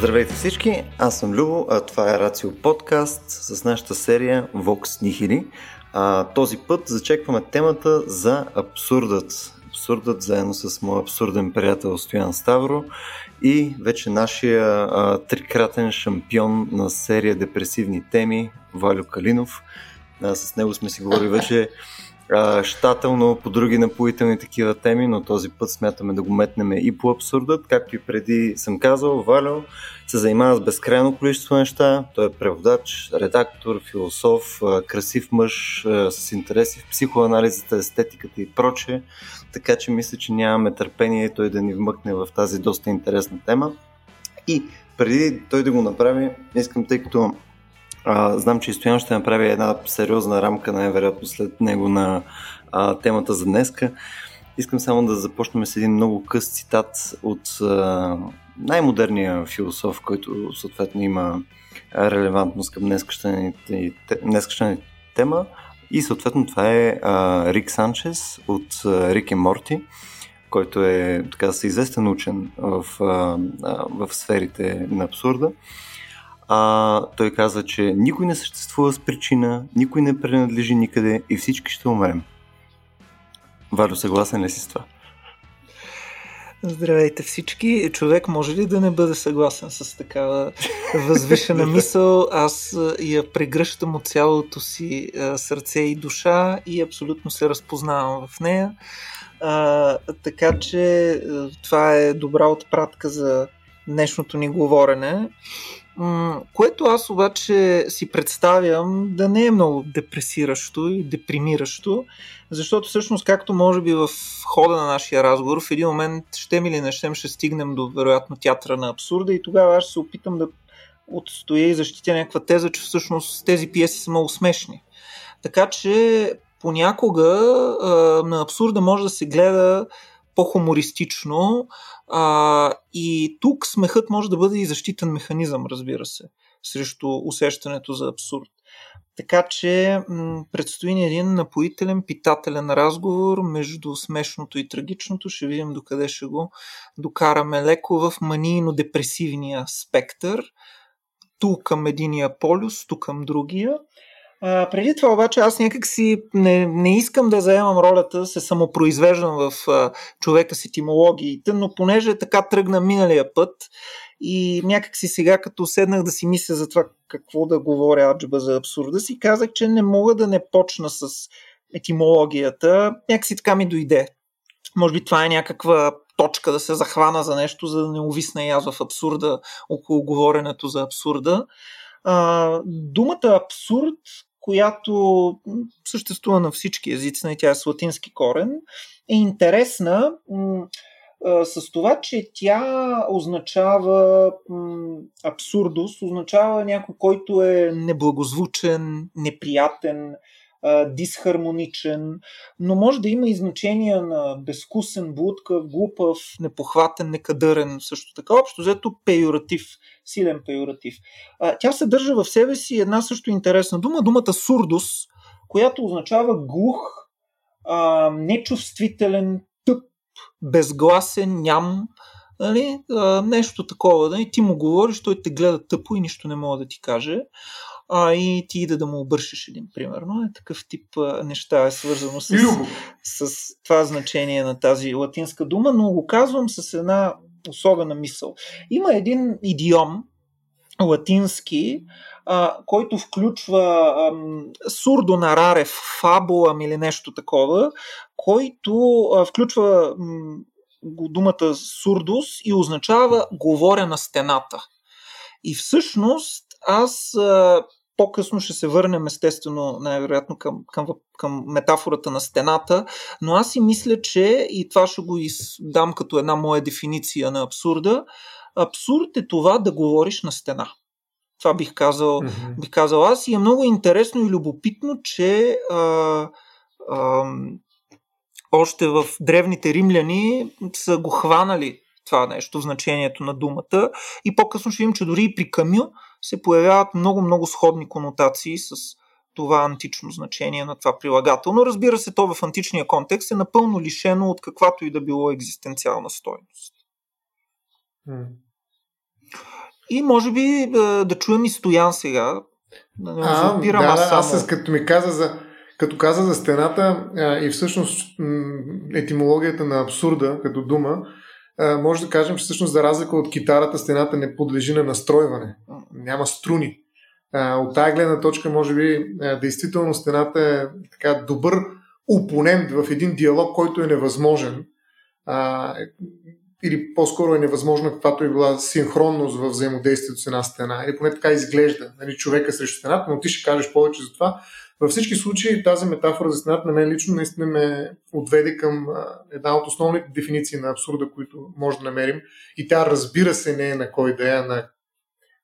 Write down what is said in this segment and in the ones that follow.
Здравейте всички, аз съм Любо, а това е Рацио подкаст с нашата серия Vox Nihili. А, този път зачекваме темата за абсурдът. Абсурдът заедно с моят абсурден приятел Стоян Ставро и вече нашия а, трикратен шампион на серия депресивни теми Валю Калинов. А, с него сме си говорили вече а, щателно по други напоителни такива теми, но този път смятаме да го метнем и по абсурдът. Както и преди съм казал, Валю се занимава с безкрайно количество неща. Той е преводач, редактор, философ, красив мъж с интереси в психоанализата, естетиката и прочее. Така че мисля, че нямаме търпение той да ни вмъкне в тази доста интересна тема. И преди той да го направи, искам, тъй като а, знам, че Стоян ще направи една сериозна рамка, най-вероятно след него на а, темата за днеска. Искам само да започнем с един много къс цитат от а, най-модерния философ, който съответно има релевантност към днескашната тема. И съответно това е а, Рик Санчес от Рик и Морти, който е така да се известен учен в, а, в сферите на абсурда. А, той каза, че никой не съществува с причина, никой не принадлежи никъде и всички ще умрем. Варо, съгласен ли си с това? Здравейте всички. Човек може ли да не бъде съгласен с такава възвишена мисъл? Аз я прегръщам от цялото си сърце и душа и абсолютно се разпознавам в нея. А, така че това е добра отпратка за днешното ни говорене което аз обаче си представям да не е много депресиращо и депримиращо, защото всъщност, както може би в хода на нашия разговор, в един момент ще ми ли не ще, ще стигнем до вероятно театъра на абсурда и тогава аз ще се опитам да отстоя и защитя някаква теза, че всъщност тези пиеси са много смешни. Така че понякога а, на абсурда може да се гледа по-хумористично а, и тук смехът може да бъде и защитен механизъм, разбира се, срещу усещането за абсурд. Така че м- предстои ни един напоителен, питателен разговор между смешното и трагичното. Ще видим докъде ще го докараме леко в манийно-депресивния спектър. Ту към единия полюс, ту към другия. А, преди това обаче аз някак си не, не искам да заемам ролята, се самопроизвеждам в а, човека с етимологиите, но понеже така тръгна миналия път и някак си сега, като седнах да си мисля за това какво да говоря аджба за абсурда, си казах, че не мога да не почна с етимологията. Някакси така ми дойде. Може би това е някаква точка да се захвана за нещо, за да не увисна и аз в абсурда, около говоренето за абсурда. А, думата абсурд която съществува на всички езици, на тя е с латински корен, е интересна с това, че тя означава абсурдус, означава някой, който е неблагозвучен, неприятен, дисхармоничен, но може да има и значения на безкусен, блудкав, глупав, непохватен, некадърен, също така. Общо взето пейоратив, силен пейоратив. Тя съдържа в себе си една също интересна дума, думата сурдус, която означава глух, нечувствителен, тъп, безгласен, ням, Нали? А, нещо такова. Нали? Ти му говориш, той те гледа тъпо и нищо не мога да ти каже а, и ти иде да му обършиш един, примерно. Е такъв тип а, неща е свързано с, с това значение на тази латинска дума, но го казвам с една особена мисъл. Има един идиом, латински, а, който включва ам, сурдо нараре, фабулам или нещо такова, който а, включва м, думата сурдус и означава говоря на стената. И всъщност аз по-късно ще се върнем естествено най-вероятно към, към, към метафората на стената, но аз си мисля, че и това ще го дам като една моя дефиниция на абсурда. Абсурд е това да говориш на стена. Това бих казал, mm-hmm. бих казал аз и е много интересно и любопитно, че а, а, още в древните римляни са го хванали това нещо, значението на думата. И по-късно ще видим, че дори и при Камю се появяват много-много сходни конотации с това антично значение на това прилагателно. Разбира се, то в античния контекст е напълно лишено от каквато и да било екзистенциална стойност. И може би да чуем и Стоян сега. Да не а, да, само... аз като ми каза за, като каза за стената а, и всъщност етимологията на абсурда като дума, а, може да кажем, че всъщност за разлика от китарата, стената не подлежи на настройване. Няма струни. А, от тази гледна точка, може би, а, действително стената е така добър опонент в един диалог, който е невъзможен. А, или по-скоро е невъзможно каквато е била синхронност в взаимодействието с една стена. Или поне така изглежда нали, човека срещу стената, но ти ще кажеш повече за това. Във всички случаи тази метафора за стената на мен лично наистина ме отведе към една от основните дефиниции на абсурда, които може да намерим. И тя разбира се не е на кой да е, на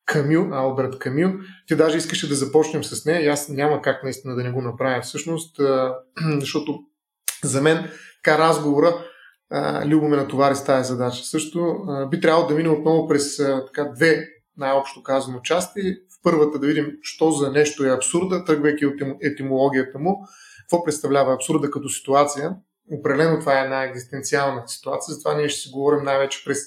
Камю, Алберт Камю. Ти даже искаше да започнем с нея и аз няма как наистина да не го направя всъщност, защото за мен така разговора Любо ме натовари с тази задача. Също би трябвало да мине отново през така, две най-общо казано части. Първата да видим, що за нещо е абсурда, тръгвайки от етимологията му, какво представлява абсурда като ситуация. Определено това е една екзистенциална ситуация, затова ние ще си говорим най-вече през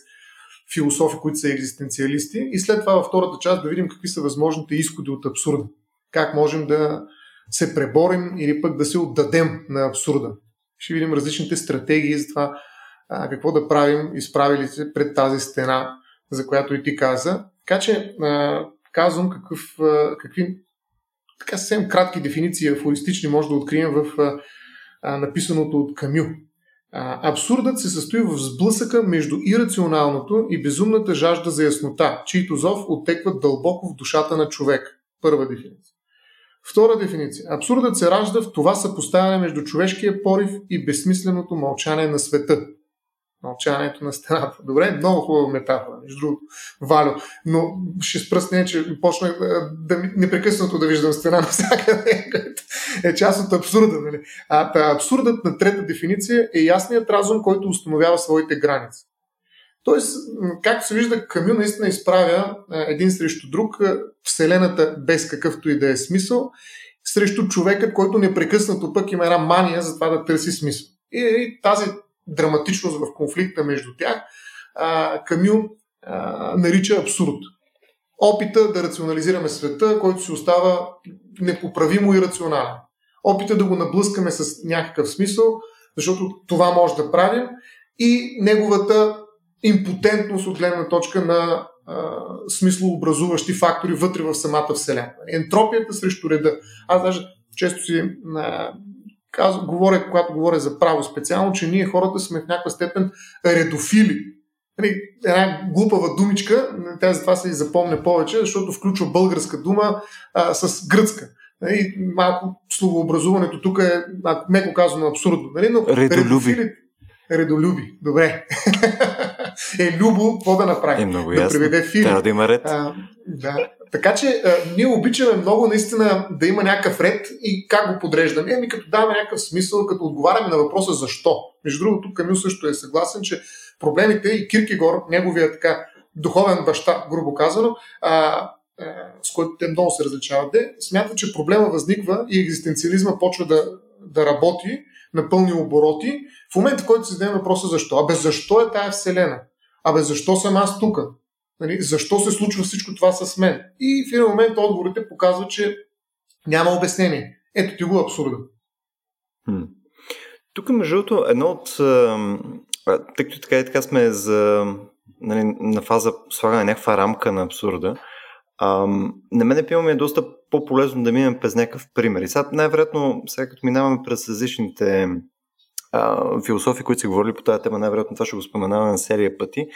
философи, които са екзистенциалисти. И след това във втората част да видим какви са възможните изходи от абсурда. Как можем да се преборим или пък да се отдадем на абсурда. Ще видим различните стратегии за това а, какво да правим, изправили се пред тази стена, за която и ти каза. Така че а, казвам какъв, какви така съвсем кратки дефиниции афористични може да открием в а, написаното от Камю. А, абсурдът се състои в сблъсъка между ирационалното и безумната жажда за яснота, чието зов оттекват дълбоко в душата на човек. Първа дефиниция. Втора дефиниция. Абсурдът се ражда в това съпоставяне между човешкия порив и безсмисленото мълчание на света. Мълчанието на стената. Добре, много хубава метафора, между другото, Валю. Но ще спръсне, че почнах да, да непрекъснато да виждам стена навсякъде, е част от абсурда. Нали? А та, абсурдът на трета дефиниция е ясният разум, който установява своите граници. Тоест, както се вижда, Камю наистина изправя един срещу друг Вселената без какъвто и да е смисъл, срещу човекът, който непрекъснато пък има една мания за това да търси смисъл. И, и тази драматичност в конфликта между тях, а, Камю а, нарича абсурд. Опита да рационализираме света, който си остава непоправимо и рационален. Опита да го наблъскаме с някакъв смисъл, защото това може да правим и неговата импотентност от гледна точка на а, смислообразуващи фактори вътре в самата Вселена. Ентропията срещу реда. Аз даже често си а, казвам, говоря, когато говоря за право специално, че ние хората сме в някаква степен редофили. Нали, една глупава думичка, тя за това се и запомня повече, защото включва българска дума а, с гръцка. Нали, малко словообразуването тук е, меко казано, абсурдно. Нали, но Редолюби. Редолюби. Добре. е, Любо, какво да направи? Е, много да ясно. приведе филм. Трябва да има ред. А, да. Така че а, ние обичаме много наистина да има някакъв ред и как го подреждаме. Ами като даваме някакъв смисъл, като отговаряме на въпроса защо. Между другото, Камил също е съгласен, че проблемите и Киркегор, неговия така духовен баща, грубо казано, а, а, с който те много се различават, де, смята, че проблема възниква и екзистенциализма почва да, да работи на пълни обороти, в момента, в който се зададе въпроса защо. Абе, защо е тая Вселена? Абе, защо съм аз тук? Нали, защо се случва всичко това с мен? И в един момент отговорите показват, че няма обяснение. Ето ти го абсурда. Хм. Тук, между другото, едно от... Тъй като така и така сме за, нали, на фаза слагане някаква рамка на абсурда, ам, на мен е доста по-полезно да минем през някакъв пример. И сега най-вероятно, сега като минаваме през различните а, философи, които са говорили по тази тема, най-вероятно това ще го споменаваме на серия пъти.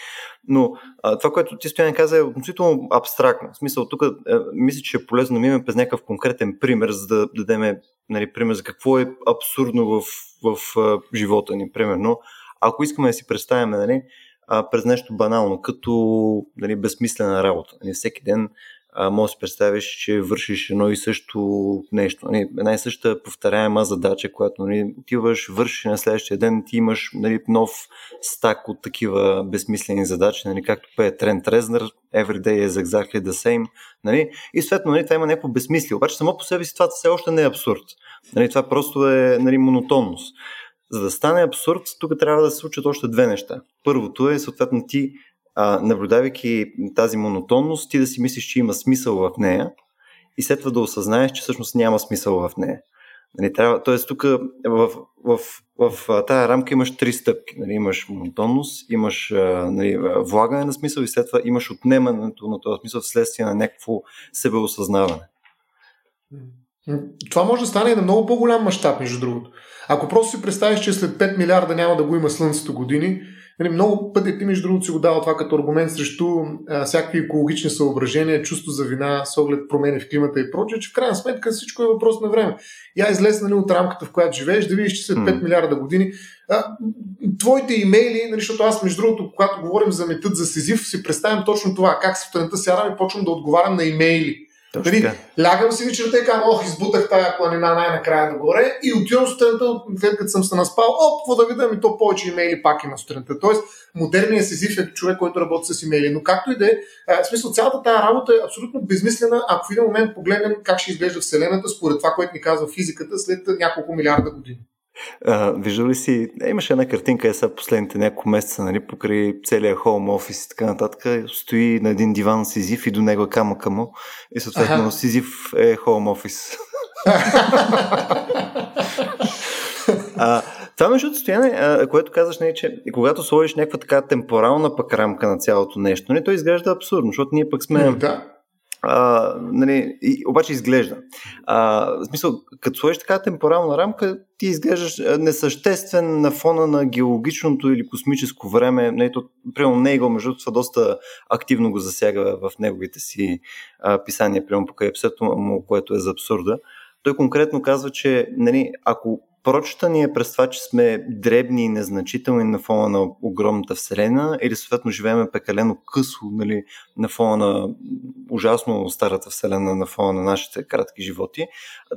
Но а, това, което ти стоян каза е относително абстрактно. В смисъл, тук а, мисля, че е полезно да минем през някакъв конкретен пример, за да дадем нали, пример за какво е абсурдно в, в, а, живота ни. Примерно, ако искаме да си представим нали, през нещо банално, като нали, безсмислена работа. Нали, всеки ден може да си представиш, че вършиш едно и също нещо. Нали, една и съща повторяема задача, която нали, отиваш, вършиш на следващия ден, ти имаш нали, нов стак от такива безсмислени задачи, нали, както пее Трент Резнер, every day is exactly the same. Нали, и съответно нали, това има някакво безсмислие. Обаче само по себе си това все още не е абсурд. Нали, това просто е нали, монотонност. За да стане абсурд, тук трябва да се случат още две неща. Първото е, съответно, ти а, наблюдавайки тази монотонност, ти да си мислиш, че има смисъл в нея и след това да осъзнаеш, че всъщност няма смисъл в нея. Нали, трябва, тоест тук в, в, в, в, тази рамка имаш три стъпки. Нали, имаш монотонност, имаш нали, влагане на смисъл и след това имаш отнемането на този смисъл вследствие на някакво себеосъзнаване. Това може да стане на много по-голям мащаб, между другото. Ако просто си представиш, че след 5 милиарда няма да го има Слънцето години, много пъти ти, между другото, си го дава това като аргумент срещу а, всякакви екологични съображения, чувство за вина с оглед промени в климата и прочее, че в крайна сметка всичко е въпрос на време. Я излез нали, от рамката, в която живееш, да видиш, че след 5 милиарда години а, твоите имейли, нали, защото аз, между другото, когато говорим за метод за Сизив, си представям точно това, как сутринта сядам и почвам да отговарям на имейли Нали, лягам си вечерта и казвам, ох, избутах тая планина най-накрая догоре и отивам сутринта, след като съм се наспал, оп, какво да видя, ми то повече имейли пак има сутринта. Тоест, модерният сизиф е човек, който работи с имейли. Но както и да е, в смисъл, цялата тази работа е абсолютно безмислена, ако в един момент погледнем как ще изглежда Вселената според това, което ни казва физиката след няколко милиарда години. Вижда ли си, е, имаше една картинка е сега последните няколко месеца, нали, покрай целия хоум офис и така нататък, стои на един диван Сизив и до него е камъка му и съответно ага. Сизив е хоум офис. а, това между стояне, което казваш, не, нали, че когато сложиш някаква така темпорална пък рамка на цялото нещо, не, нали, то изглежда абсурдно, защото ние пък сме... Да а, нали, и, обаче изглежда. А, в смисъл, като сложиш така темпорална рамка, ти изглеждаш несъществен на фона на геологичното или космическо време. Нали, то, примерно него, между това доста активно го засяга в неговите си а, писания, примерно по кайпсето му, което е за абсурда. Той конкретно казва, че нали, ако прочета ни е през това, че сме дребни и незначителни на фона на огромната вселена или съответно живееме пекалено късо нали, на фона на ужасно старата вселена, на фона на нашите кратки животи,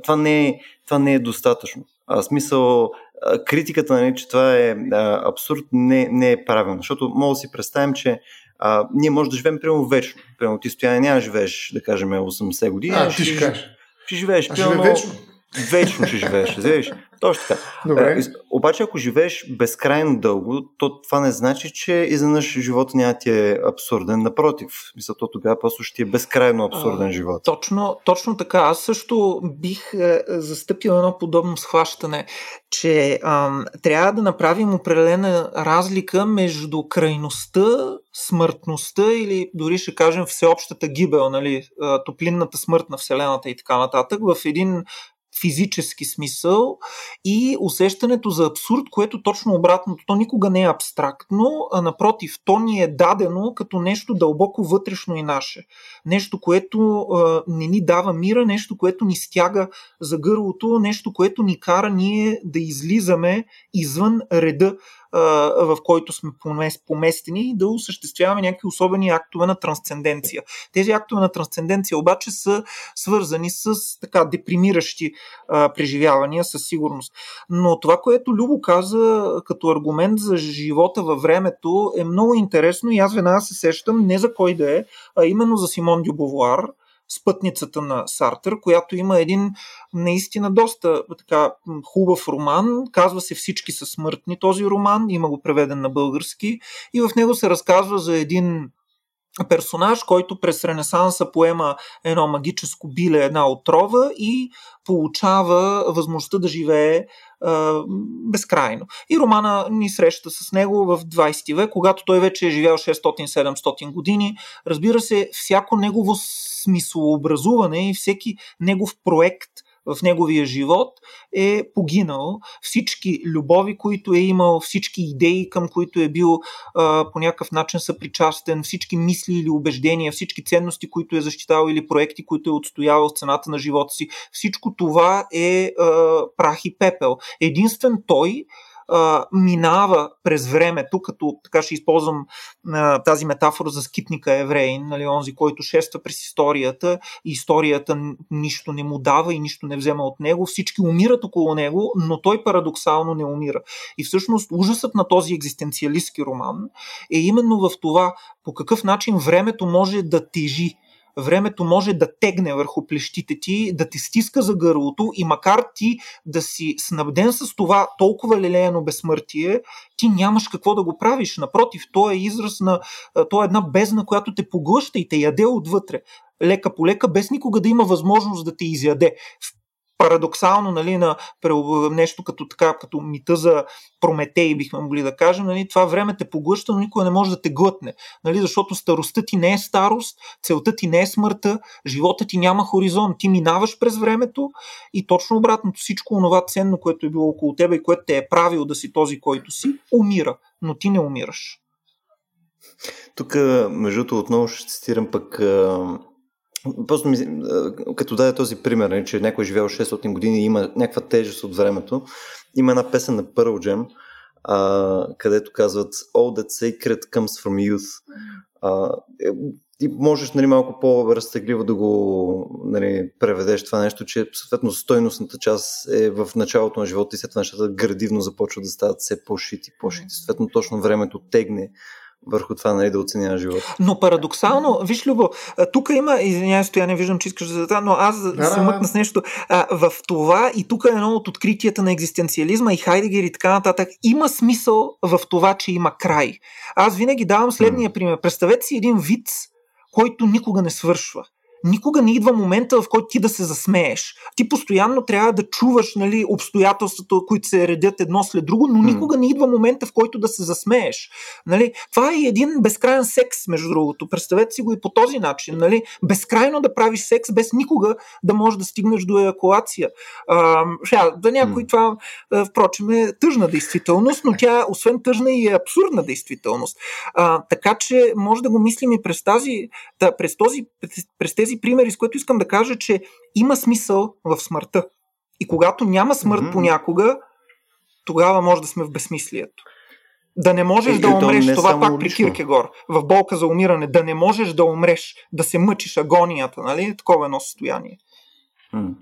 това не е, това не е достатъчно. А, смисъл, критиката, нали, че това е а, абсурд, не, не е правилно, защото мога да си представим, че а, ние може да живеем примерно вечно. Примерно ти стояне няма живееш, да кажем, 80 години. А, ти ще кажеш. Ще живееш. Примерно, вечно. Вечно ще живееш, знаеш. Точно така. Добре. А, обаче, ако живееш безкрайно дълго, то това не значи, че изведнъж живота няма ти е абсурден. Напротив, мисля, то тогава просто ще ти е безкрайно абсурден а, живот. Точно, точно така. Аз също бих е, застъпил едно подобно схващане, че ам, трябва да направим определена разлика между крайността, смъртността или дори ще кажем всеобщата гибел, нали, топлинната смърт на Вселената и така нататък в един физически смисъл и усещането за абсурд, което точно обратното, то никога не е абстрактно, а напротив, то ни е дадено като нещо дълбоко вътрешно и наше. Нещо, което а, не ни дава мира, нещо, което ни стяга за гърлото, нещо, което ни кара ние да излизаме извън реда в който сме поместени и да осъществяваме някакви особени актове на трансценденция. Тези актове на трансценденция обаче са свързани с така депримиращи преживявания със сигурност. Но това, което Любо каза като аргумент за живота във времето е много интересно и аз веднага се сещам не за кой да е, а именно за Симон Дюбовуар, спътницата на Сартър, която има един наистина доста така хубав роман. Казва се Всички са смъртни този роман, има го преведен на български и в него се разказва за един персонаж, който през Ренесанса поема едно магическо биле, една отрова и получава възможността да живее безкрайно. И романа ни среща с него в 20 век, когато той вече е живял 600-700 години. Разбира се, всяко негово смислообразуване и всеки негов проект – в неговия живот е погинал. Всички любови, които е имал, всички идеи, към които е бил а, по някакъв начин съпричастен, всички мисли или убеждения, всички ценности, които е защитавал или проекти, които е отстоявал в цената на живота си, всичко това е а, прах и пепел. Единствен той а, минава през времето, като така ще използвам а, тази метафора за скитника евреин, нали, онзи, който шества през историята и историята нищо не му дава и нищо не взема от него, всички умират около него, но той парадоксално не умира. И всъщност ужасът на този екзистенциалистски роман е именно в това по какъв начин времето може да тежи времето може да тегне върху плещите ти, да те стиска за гърлото и макар ти да си снабден с това толкова лелеяно безсмъртие, ти нямаш какво да го правиш. Напротив, то е израз на, то е една бездна, която те поглъща и те яде отвътре лека по лека, без никога да има възможност да те изяде парадоксално нали, на нещо като, така, като мита за Прометей, бихме могли да кажем, нали, това време те поглъща, но никой не може да те глътне, нали, защото старостта ти не е старост, целта ти не е смъртта, живота ти няма хоризонт, ти минаваш през времето и точно обратното, всичко онова ценно, което е било около теб и което те е правил да си този, който си, умира, но ти не умираш. Тук, между другото, отново ще цитирам пък Просто ми, като даде този пример, нали, че някой е живял 600 години и има някаква тежест от времето, има една песен на Pearl Jam, а, където казват All that sacred comes from youth. А, е, ти можеш нали, малко по-разтегливо да го нали, преведеш това нещо, че съответно стойностната част е в началото на живота и след това нещата градивно започват да стават все по-шити, по-шити. Съответно точно времето тегне върху това нали, да оценя живота. Но парадоксално, виж, Любо, тук има, извинявай, стоя, не виждам, че искаш да но аз да, се мъкна с нещо. А, в това и тук е едно от откритията на екзистенциализма и Хайдегер и така нататък. Има смисъл в това, че има край. Аз винаги давам следния пример. Представете си един вид, който никога не свършва никога не идва момента, в който ти да се засмееш. Ти постоянно трябва да чуваш нали, обстоятелствата, които се редят едно след друго, но никога не идва момента, в който да се засмееш. Нали? Това е един безкрайен секс, между другото. Представете си го и по този начин. Нали? Безкрайно да правиш секс, без никога да можеш да стигнеш до евакуация. А, ша, да някой това, впрочем, е тъжна действителност, но тя, освен тъжна, и е абсурдна действителност. А, така че може да го мислим и през, тази, да, през, този, през тези примери, с които искам да кажа, че има смисъл в смъртта. И когато няма смърт mm-hmm. понякога, тогава може да сме в безсмислието. Да не можеш е, да умреш, не това пак при Киркегор, в болка за умиране, да не можеш да умреш, да се мъчиш агонията, нали? Такова едно състояние. Mm.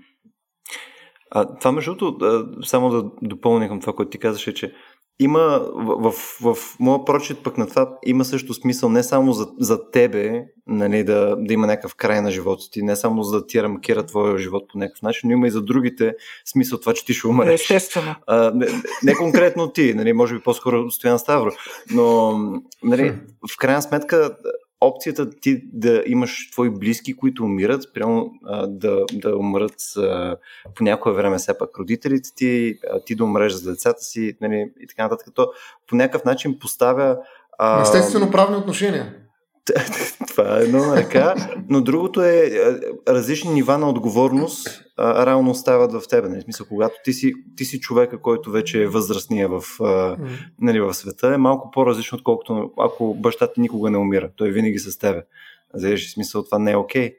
А, това между другото, само да допълня към това, което ти казаше, че има в, в, в моя прочит пък на това има също смисъл не само за, за тебе нали, да, да има някакъв край на живота ти, не само за да ти рамкира твоя живот по някакъв начин, но има и за другите смисъл това, че ти ще умреш. Естествено. А, не, не конкретно ти, нали, може би по-скоро Стоян Ставро, но нали, в крайна сметка опцията ти да имаш твои близки, които умират, прямо а, да, да умрат а, по някое време все пак родителите ти, а, ти да умреш за децата си нали, и така нататък. То по някакъв начин поставя... А... Естествено правни отношения. Това е едно ръка, но другото е различни нива на отговорност а, реално остават в тебе. Нали? Смисъл, когато ти си, ти си човека, който вече е възрастния в, а, нали, в света, е малко по-различно, отколкото ако баща ти никога не умира. Той е винаги с тебе. Заеш смисъл, това не е окей. Okay.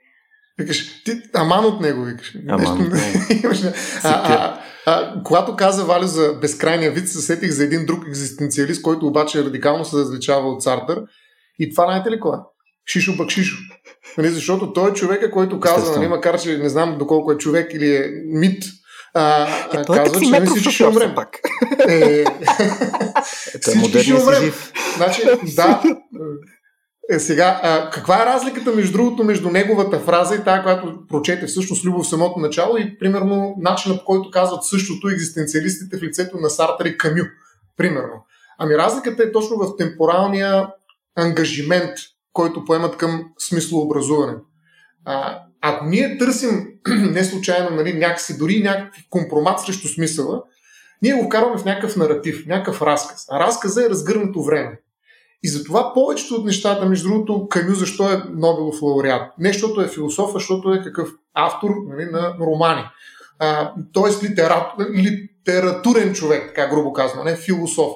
Викаш, ти аман от него, викаш. Аман от него. а, а, а, когато каза Валю за безкрайния вид, се сетих за един друг екзистенциалист, който обаче радикално се различава от Сартър. И това знаете ли кой? Шишо пък Шишо. Нали, защото той е човека, който казва, нали, макар че не знам доколко е човек или е мит, а, е, той е казва, че не всички ще умрем. Пак. Е, всички ще умрем. Значи, да. Е, сега, а, каква е разликата между другото между неговата фраза и тази, която прочете всъщност Любов в самото начало и примерно начина по който казват същото екзистенциалистите в лицето на Сартър и Камю, примерно. Ами разликата е точно в темпоралния ангажимент, който поемат към смислообразуване. А, ако ние търсим не случайно нали, някакси, дори някакъв компромат срещу смисъла, ние го вкарваме в някакъв наратив, някакъв разказ. А разказа е разгърнато време. И затова повечето от нещата, между другото, Камю защо е Нобелов лауреат? Не защото е философ, а защото е какъв автор нали, на романи. А, тоест литерат, литературен човек, така грубо казвам, не философ.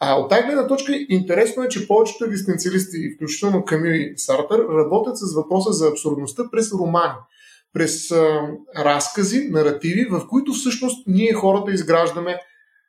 А от тази гледна точка интересно е, че повечето екзистенциалисти, включително Камил и Сартър, работят с въпроса за абсурдността през романи, през а, разкази, наративи, в които всъщност ние хората изграждаме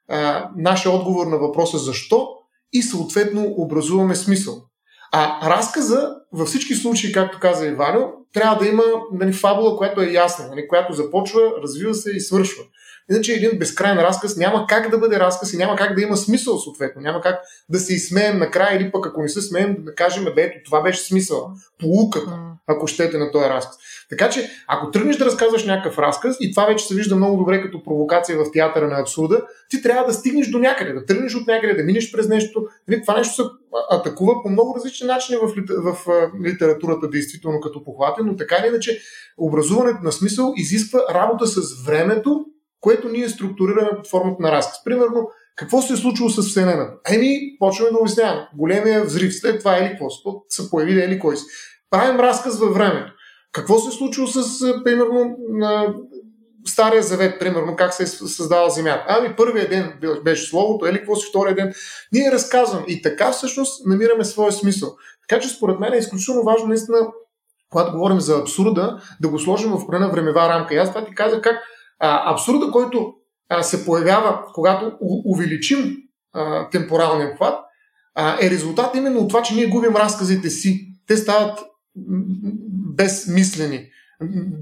а, нашия отговор на въпроса защо и съответно образуваме смисъл. А разказа във всички случаи, както каза и Валю, трябва да има нали, фабула, която е ясна, нали, която започва, развива се и свършва. Иначе един безкрайен разказ няма как да бъде разказ и няма как да има смисъл съответно. Няма как да се изсмеем накрая или пък ако не се смеем да кажем, бе, ето това беше смисъл, полуката, ако щете на този разказ. Така че, ако тръгнеш да разказваш някакъв разказ, и това вече се вижда много добре като провокация в театъра на абсурда, ти трябва да стигнеш до някъде, да тръгнеш от някъде, да минеш през нещо. Нали, това нещо се атакува по много различни начини в, в, в литературата, действително като похватен, но така или иначе образуването на смисъл изисква работа с времето което ние структурираме под формата на разказ. Примерно, какво се е случило с Вселената? Еми, почваме да обясняваме. Големия взрив, след това ели какво? Са появи ели кой си. Правим разказ във времето. Какво се е случило с, примерно, на Стария завет, примерно, как се е създала Земята. Ами първия ден беше Словото, ели какво си втория ден. Ние разказвам и така всъщност намираме своя смисъл. Така че според мен е изключително важно наистина, когато говорим за абсурда, да го сложим в определена времева рамка. И аз това ти казах как абсурда, който се появява, когато увеличим темпоралния обхват, е резултат именно от това, че ние губим разказите си. Те стават безмислени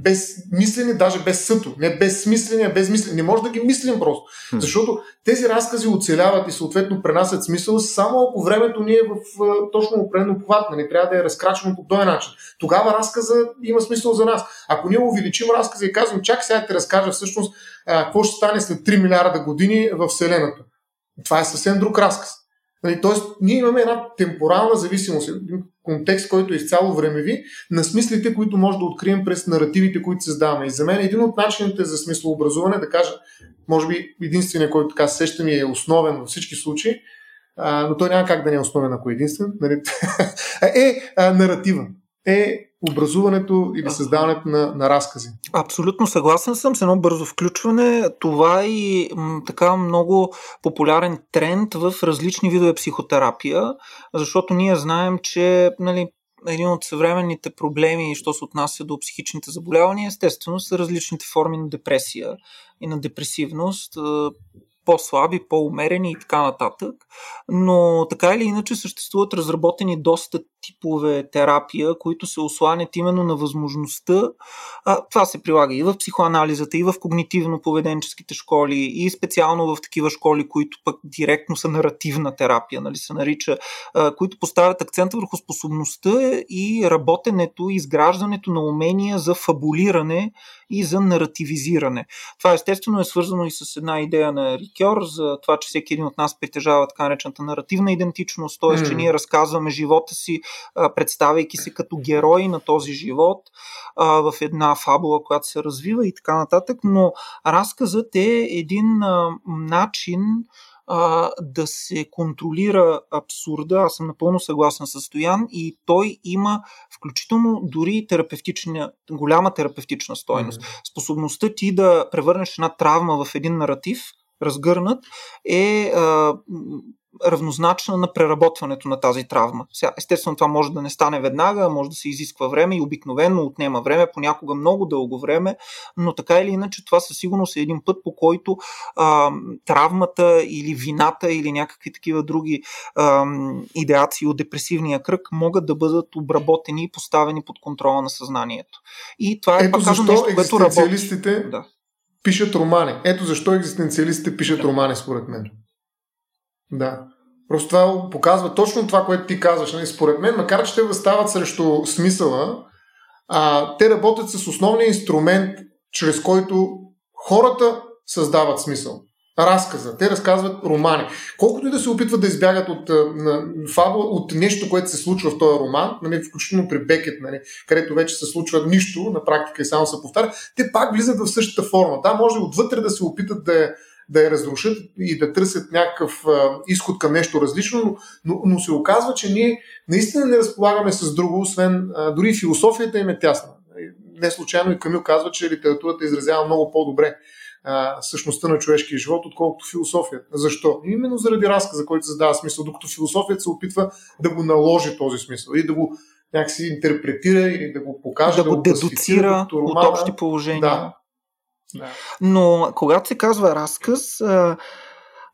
без мислене, даже без съто. Не без смислене, а без мислене. Не може да ги мислим просто. Защото тези разкази оцеляват и съответно пренасят смисъл само ако времето ни е в точно определено обхват. Не нали, трябва да е разкрачено по този начин. Тогава разказа има смисъл за нас. Ако ние увеличим разказа и казвам, чак сега те разкажа всъщност какво ще стане след 3 милиарда години в Вселената. Това е съвсем друг разказ. Нали, тоест, ние имаме една темпорална зависимост, един контекст, който е изцяло времеви, на смислите, които може да открием през наративите, които създаваме. И за мен един от начините за смислообразуване, да кажа, може би единствения, който така сещам и е основен във всички случаи, а, но той няма как да не е основен, ако е единствен, нали? е а, наратива. Е образуването или създаването на, на разкази. Абсолютно съгласен съм с едно бързо включване. Това е и м, така много популярен тренд в различни видове психотерапия, защото ние знаем, че нали, един от съвременните проблеми, що се отнася до психичните заболявания, естествено са различните форми на депресия и на депресивност по-слаби, по-умерени и така нататък. Но така или иначе съществуват разработени доста типове терапия, които се осланят именно на възможността. А, това се прилага и в психоанализата, и в когнитивно-поведенческите школи, и специално в такива школи, които пък директно са наративна терапия, нали се нарича, а, които поставят акцента върху способността и работенето, изграждането на умения за фабулиране и за наративизиране. Това естествено е свързано и с една идея на Рикьор за това, че всеки един от нас притежава така наречената наративна идентичност, т.е. Mm. че ние разказваме живота си, представяйки се като герои на този живот в една фабула, която се развива и така нататък, но разказът е един начин а, да се контролира абсурда. Аз съм напълно съгласен с Стоян и той има включително дори терапевтична, голяма терапевтична стойност. Mm-hmm. Способността ти да превърнеш една травма в един наратив, разгърнат, е а, равнозначна на преработването на тази травма. Сега, естествено, това може да не стане веднага, може да се изисква време и обикновено отнема време, понякога много дълго време, но така или иначе това със сигурност е един път, по който а, травмата или вината или някакви такива други а, идеации от депресивния кръг могат да бъдат обработени и поставени под контрола на съзнанието. И това е Ето защо нещо, което работи. Да. Пишат романи. Ето защо екзистенциалистите пишат романи, според мен. Да. Просто това показва точно това, което ти казваш. Нали? Според мен, макар че те възстават срещу смисъла, а, те работят с основния инструмент, чрез който хората създават смисъл. Разказа. Те разказват романи. Колкото и да се опитват да избягат от, на, фабула, от нещо, което се случва в този роман, нали, включително при Бекет, нали, където вече се случва нищо, на практика и само се повтаря, те пак влизат в същата форма. Да, може отвътре да се опитат да да я разрушат и да търсят някакъв а, изход към нещо различно, но, но, се оказва, че ние наистина не разполагаме с друго, освен а, дори философията им е тясна. Не случайно и Камил казва, че литературата изразява много по-добре а, същността на човешкия живот, отколкото философията. Защо? Именно заради разказа, който се задава смисъл, докато философията се опитва да го наложи този смисъл и да го някакси интерпретира или да го покаже, да, да го дедуцира от общи положения. Да, но когато се казва разказ,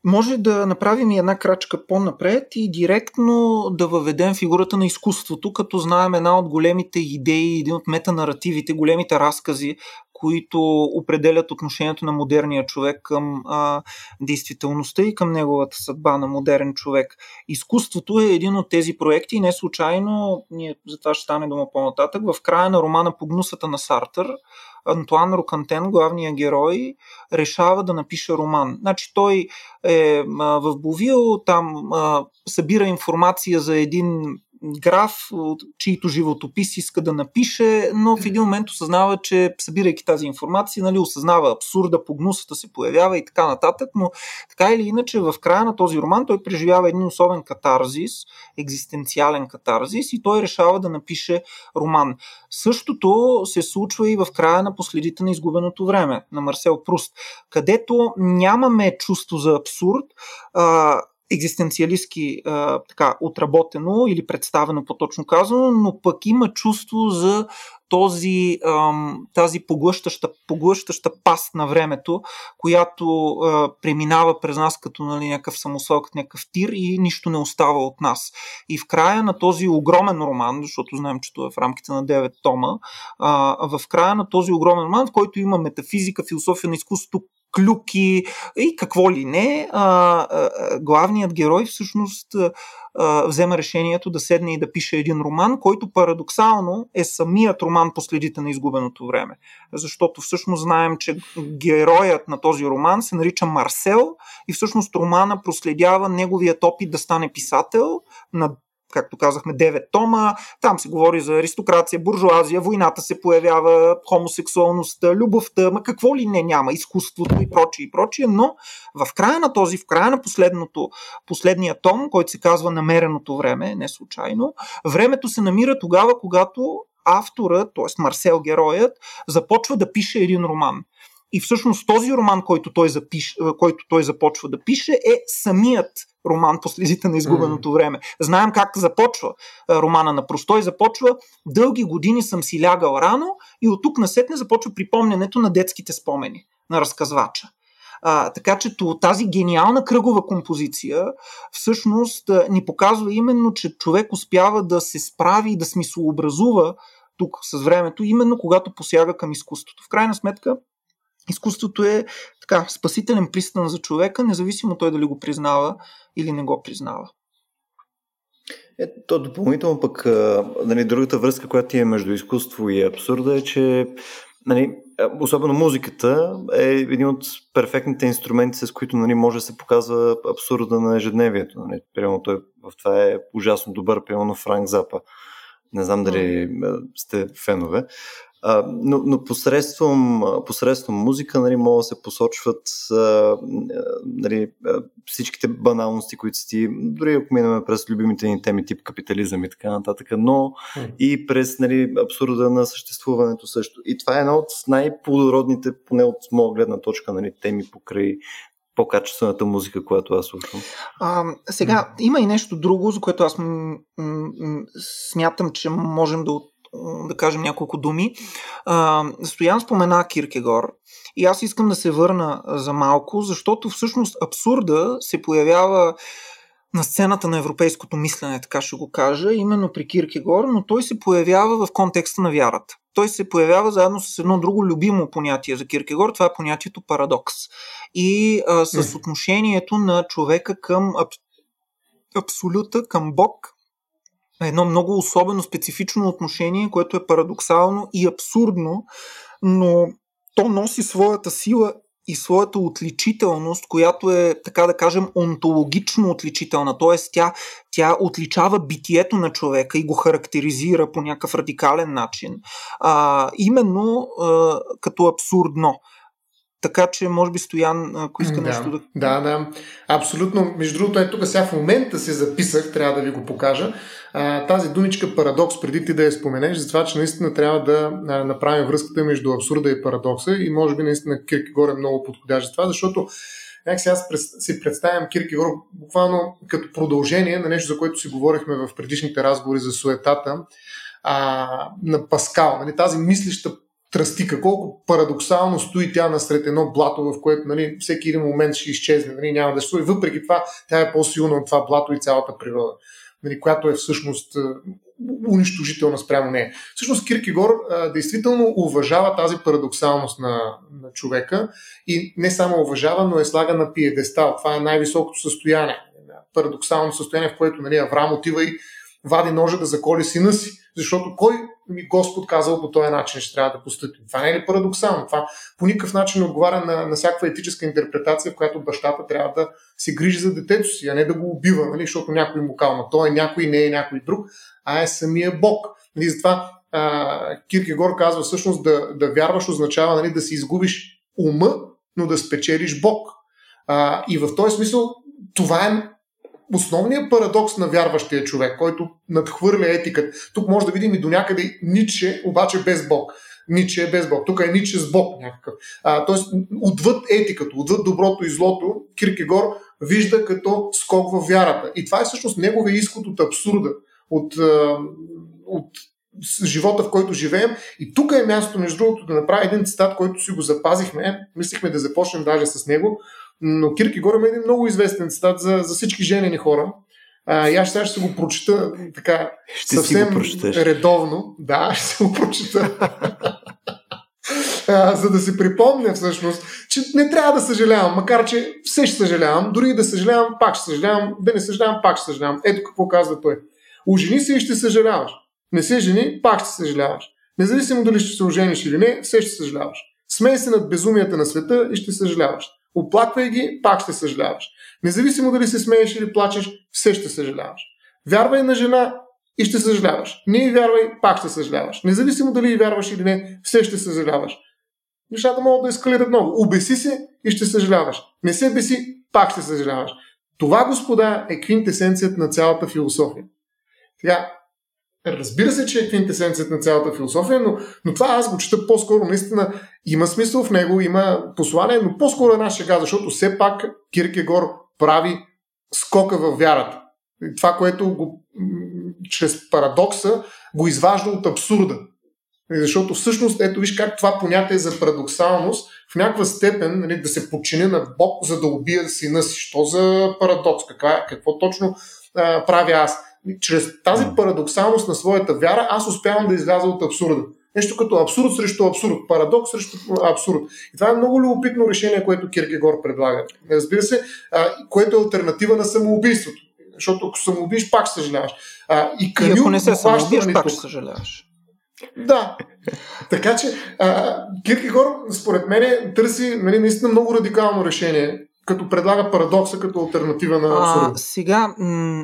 може да направим и една крачка по-напред и директно да въведем фигурата на изкуството, като знаем една от големите идеи, един от метанаративите, големите разкази, които определят отношението на модерния човек към а, действителността и към неговата съдба на модерен човек. Изкуството е един от тези проекти и не случайно, ние за това ще стане дума по-нататък, в края на романа Погнусата на Сартър, Антуан Рокантен, главният герой, решава да напише роман. Значи той е в Бовил, там събира информация за един граф, чието животопис иска да напише, но в един момент осъзнава, че събирайки тази информация, нали, осъзнава абсурда, погнусата се появява и така нататък, но така или иначе в края на този роман той преживява един особен катарзис, екзистенциален катарзис и той решава да напише роман. Същото се случва и в края на последите на изгубеното време на Марсел Пруст, където нямаме чувство за абсурд, а, екзистенциалистски а, така, отработено или представено по-точно казано, но пък има чувство за този, ам, тази поглъщаща, поглъщаща паст на времето, която а, преминава през нас като нали, някакъв самосъл, като някакъв тир и нищо не остава от нас. И в края на този огромен роман, защото знаем, че това е в рамките на 9 тома, а, в края на този огромен роман, в който има метафизика, философия на изкуството, клюки и какво ли не, а, а, главният герой всъщност а, взема решението да седне и да пише един роман, който парадоксално е самият роман по следите на изгубеното време. Защото всъщност знаем, че героят на този роман се нарича Марсел и всъщност романа проследява неговият опит да стане писател на както казахме, 9 тома. Там се говори за аристокрация, буржуазия, войната се появява, хомосексуалността, любовта, ма какво ли не няма, изкуството и прочие и прочие, но в края на този, в края на последното, последния том, който се казва Намереното време, не случайно, времето се намира тогава, когато автора, т.е. Марсел героят, започва да пише един роман. И всъщност този роман, който той, запиш, който той започва да пише, е самият роман по следите на изгубеното mm. време. Знаем как започва романа на Простой. Започва дълги години съм си лягал рано и от тук насетне започва припомнянето на детските спомени на разказвача. А, така че тази гениална кръгова композиция всъщност ни показва именно, че човек успява да се справи и да смислообразува тук с времето, именно когато посяга към изкуството. В крайна сметка, изкуството е така спасителен пристан за човека, независимо той дали го признава или не го признава. Е, то допълнително пък, нали, другата връзка, която е между изкуство и абсурда е, че нали, особено музиката е един от перфектните инструменти, с които нали, може да се показва абсурда на ежедневието. Нали. Примерно той в това е ужасно добър, примерно Франк Запа. Не знам дали сте фенове. Но, но посредством, посредством музика нали, могат да се посочват нали, всичките баналности, които си, дори ако минаме през любимите ни теми, тип капитализъм и така нататък, но mm. и през нали, абсурда на съществуването също. И това е една от най-плодородните, поне от моя гледна точка, нали, теми покрай по-качествената музика, която аз слушам. А, сега, има и нещо друго, за което аз м- м- смятам, че можем да да кажем няколко думи. Стоян спомена Киркегор и аз искам да се върна за малко, защото всъщност абсурда се появява на сцената на европейското мислене, така ще го кажа, именно при Киркегор, но той се появява в контекста на вярата. Той се появява заедно с едно друго любимо понятие за Киркегор, това е понятието парадокс. И а, с отношението на човека към аб... абсолюта, към Бог, едно много особено специфично отношение, което е парадоксално и абсурдно, но то носи своята сила и своята отличителност, която е, така да кажем, онтологично отличителна. Т.е. Тя, тя отличава битието на човека и го характеризира по някакъв радикален начин. А, именно а, като абсурдно. Така че, може би, Стоян, ако иска да, нещо да... Да, да. Абсолютно. Между другото, е тук сега в момента се записах, трябва да ви го покажа. А, тази думичка парадокс, преди ти да я споменеш, за това, че наистина трябва да направим връзката между абсурда и парадокса и може би наистина Киркегор е много подходящ за това, защото Някак си аз си представям Киркегор буквално като продължение на нещо, за което си говорихме в предишните разговори за суетата, а, на Паскал. Нали, тази мислища тръстика, колко парадоксално стои тя насред едно блато, в което нали, всеки един момент ще изчезне, нали, няма да стои. Въпреки това, тя е по-силна от това блато и цялата природа, нали, която е всъщност унищожителна спрямо нея. Всъщност Киркегор а, действително уважава тази парадоксалност на, на човека и не само уважава, но е слага на пиедестал. Това е най-високото състояние. Парадоксално състояние, в което нали, Авраам отива и вади ножа да заколи сина си. Защото кой ми Господ казал по този начин ще трябва да поступи? Това не е ли парадоксално? Това по никакъв начин не отговаря на, на всякаква етическа интерпретация, в която бащата трябва да се грижи за детето си, а не да го убива, нали? защото някой му казва, той е някой, не е някой друг, а е самия Бог. Нали? Затова а, Киркегор казва всъщност да, да вярваш означава нали, да си изгубиш ума, но да спечелиш Бог. А, и в този смисъл това е основният парадокс на вярващия човек, който надхвърля етиката. Тук може да видим и до някъде Ниче, обаче без Бог. Ниче е без Бог. Тук е Ниче с Бог някакъв. А, тоест, отвъд етиката, отвъд доброто и злото, Киркегор вижда като скок в вярата. И това е всъщност неговия изход от абсурда, от, от живота, в който живеем. И тук е мястото, между другото, да направя един цитат, който си го запазихме. Мислихме да започнем даже с него. Но Кирки Гор има един много известен цитат за, за всички женени хора. А, и аз сега ще го прочита така ще съвсем редовно. Да, ще го прочита. а, за да се припомня всъщност, че не трябва да съжалявам, макар че все ще съжалявам, дори и да съжалявам, пак ще съжалявам, да не съжалявам, пак ще съжалявам. Ето какво казва той. Ожени се и ще съжаляваш. Не се жени, пак ще съжаляваш. Независимо дали ще се ожениш или не, все ще съжаляваш. Смей се над безумията на света и ще съжаляваш. Оплаквай ги, пак ще съжаляваш. Независимо дали се смееш или плачеш, все ще съжаляваш. Вярвай на жена и ще съжаляваш. Не и вярвай, пак ще съжаляваш. Независимо дали и вярваш или не, все ще съжаляваш. Нещата могат да ескалират много. Обеси се и ще съжаляваш. Не се беси, пак ще съжаляваш. Това, господа, е квинтесенцията на цялата философия. Сега, Разбира се, че е квинтесенцията на цялата философия, но, но това аз го чета по-скоро наистина има смисъл в него, има послание, но по-скоро една шега, защото все пак Киркегор прави скока в вярата. Това, което го, чрез парадокса го изважда от абсурда. Защото всъщност, ето виж как това понятие за парадоксалност в някаква степен нали, да се подчини на Бог, за да убие сина си. Що за парадокс? Каква, какво точно а, правя аз? Чрез тази парадоксалност на своята вяра, аз успявам да изляза от абсурда. Нещо като абсурд срещу абсурд, парадокс срещу абсурд. И това е много любопитно решение, което Киркегор предлага. Разбира се, а, което е альтернатива на самоубийството. Защото ако самоубиеш, пак съжаляваш. А, и, Камил, и ако не се самоубиеш, пак ще съжаляваш. Да. Така че а, Киркегор, според мен, търси нали, наистина много радикално решение като предлага парадокса като альтернатива на абсурда. А, сега,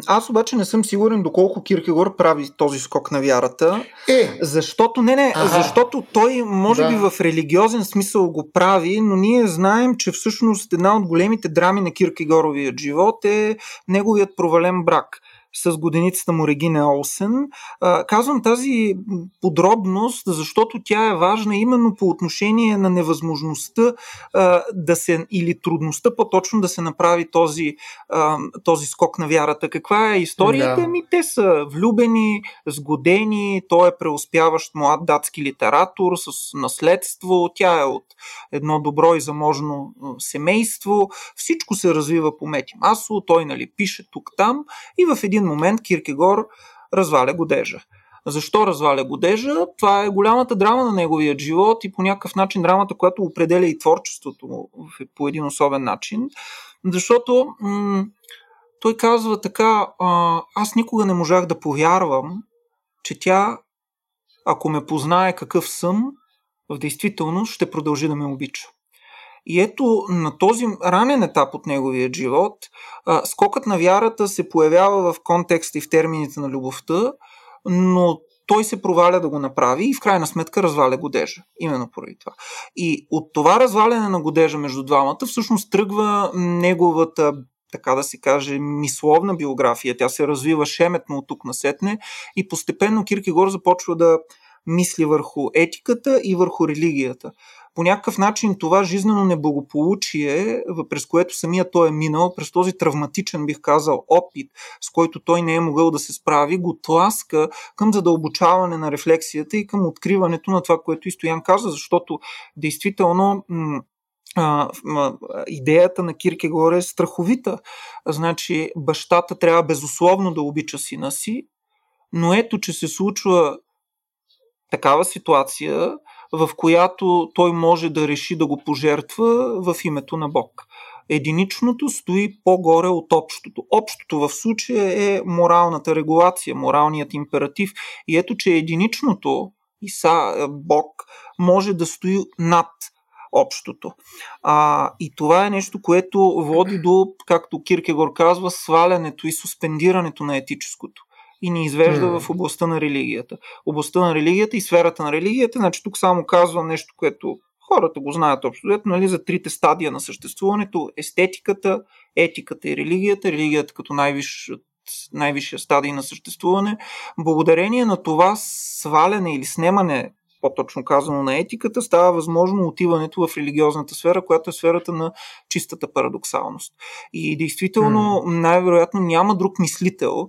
аз обаче не съм сигурен доколко Киркегор прави този скок на вярата. Е. Защото, не, не, ага. защото той може да. би в религиозен смисъл го прави, но ние знаем, че всъщност една от големите драми на Киркегоровия живот е неговият провален брак с годеницата му Регина Олсен. Казвам тази подробност, защото тя е важна именно по отношение на невъзможността да се, или трудността по-точно да се направи този, този скок на вярата. Каква е историята? Да. Ми, те са влюбени, сгодени, той е преуспяващ млад датски литератор с наследство, тя е от едно добро и заможно семейство, всичко се развива по мети масло, той нали, пише тук-там и в един един момент Киркегор разваля годежа. Защо разваля годежа? Това е голямата драма на неговия живот и по някакъв начин драмата, която определя и творчеството по един особен начин. Защото м- той казва така, а, аз никога не можах да повярвам, че тя, ако ме познае какъв съм, в действителност ще продължи да ме обича. И ето на този ранен етап от неговия живот, скокът на вярата се появява в контекста и в термините на любовта, но той се проваля да го направи и в крайна сметка разваля годежа. Именно поради това. И от това разваляне на годежа между двамата всъщност тръгва неговата така да се каже, мисловна биография. Тя се развива шеметно от тук насетне и постепенно Киркегор започва да мисли върху етиката и върху религията. По някакъв начин това жизнено неблагополучие, през което самия той е минал, през този травматичен, бих казал, опит, с който той не е могъл да се справи, го тласка към задълбочаване на рефлексията и към откриването на това, което и Стоян каза, защото действително а, идеята на Киркегор е страховита. Значи, бащата трябва безусловно да обича сина си, но ето, че се случва такава ситуация, в която той може да реши да го пожертва в името на Бог. Единичното стои по-горе от общото. Общото в случая е моралната регулация, моралният императив. И ето, че единичното, Иса, Бог, може да стои над общото. А, и това е нещо, което води до, както Киркегор казва, свалянето и суспендирането на етическото и ни извежда mm. в областта на религията. Областта на религията и сферата на религията, значи тук само казвам нещо, което хората го знаят общо, нали, за трите стадия на съществуването естетиката, етиката и религията. Религията като най-висш, най-висшия стадий на съществуване. Благодарение на това сваляне или снемане по-точно казано на етиката, става възможно отиването в религиозната сфера, която е сферата на чистата парадоксалност. И действително, най-вероятно няма друг мислител,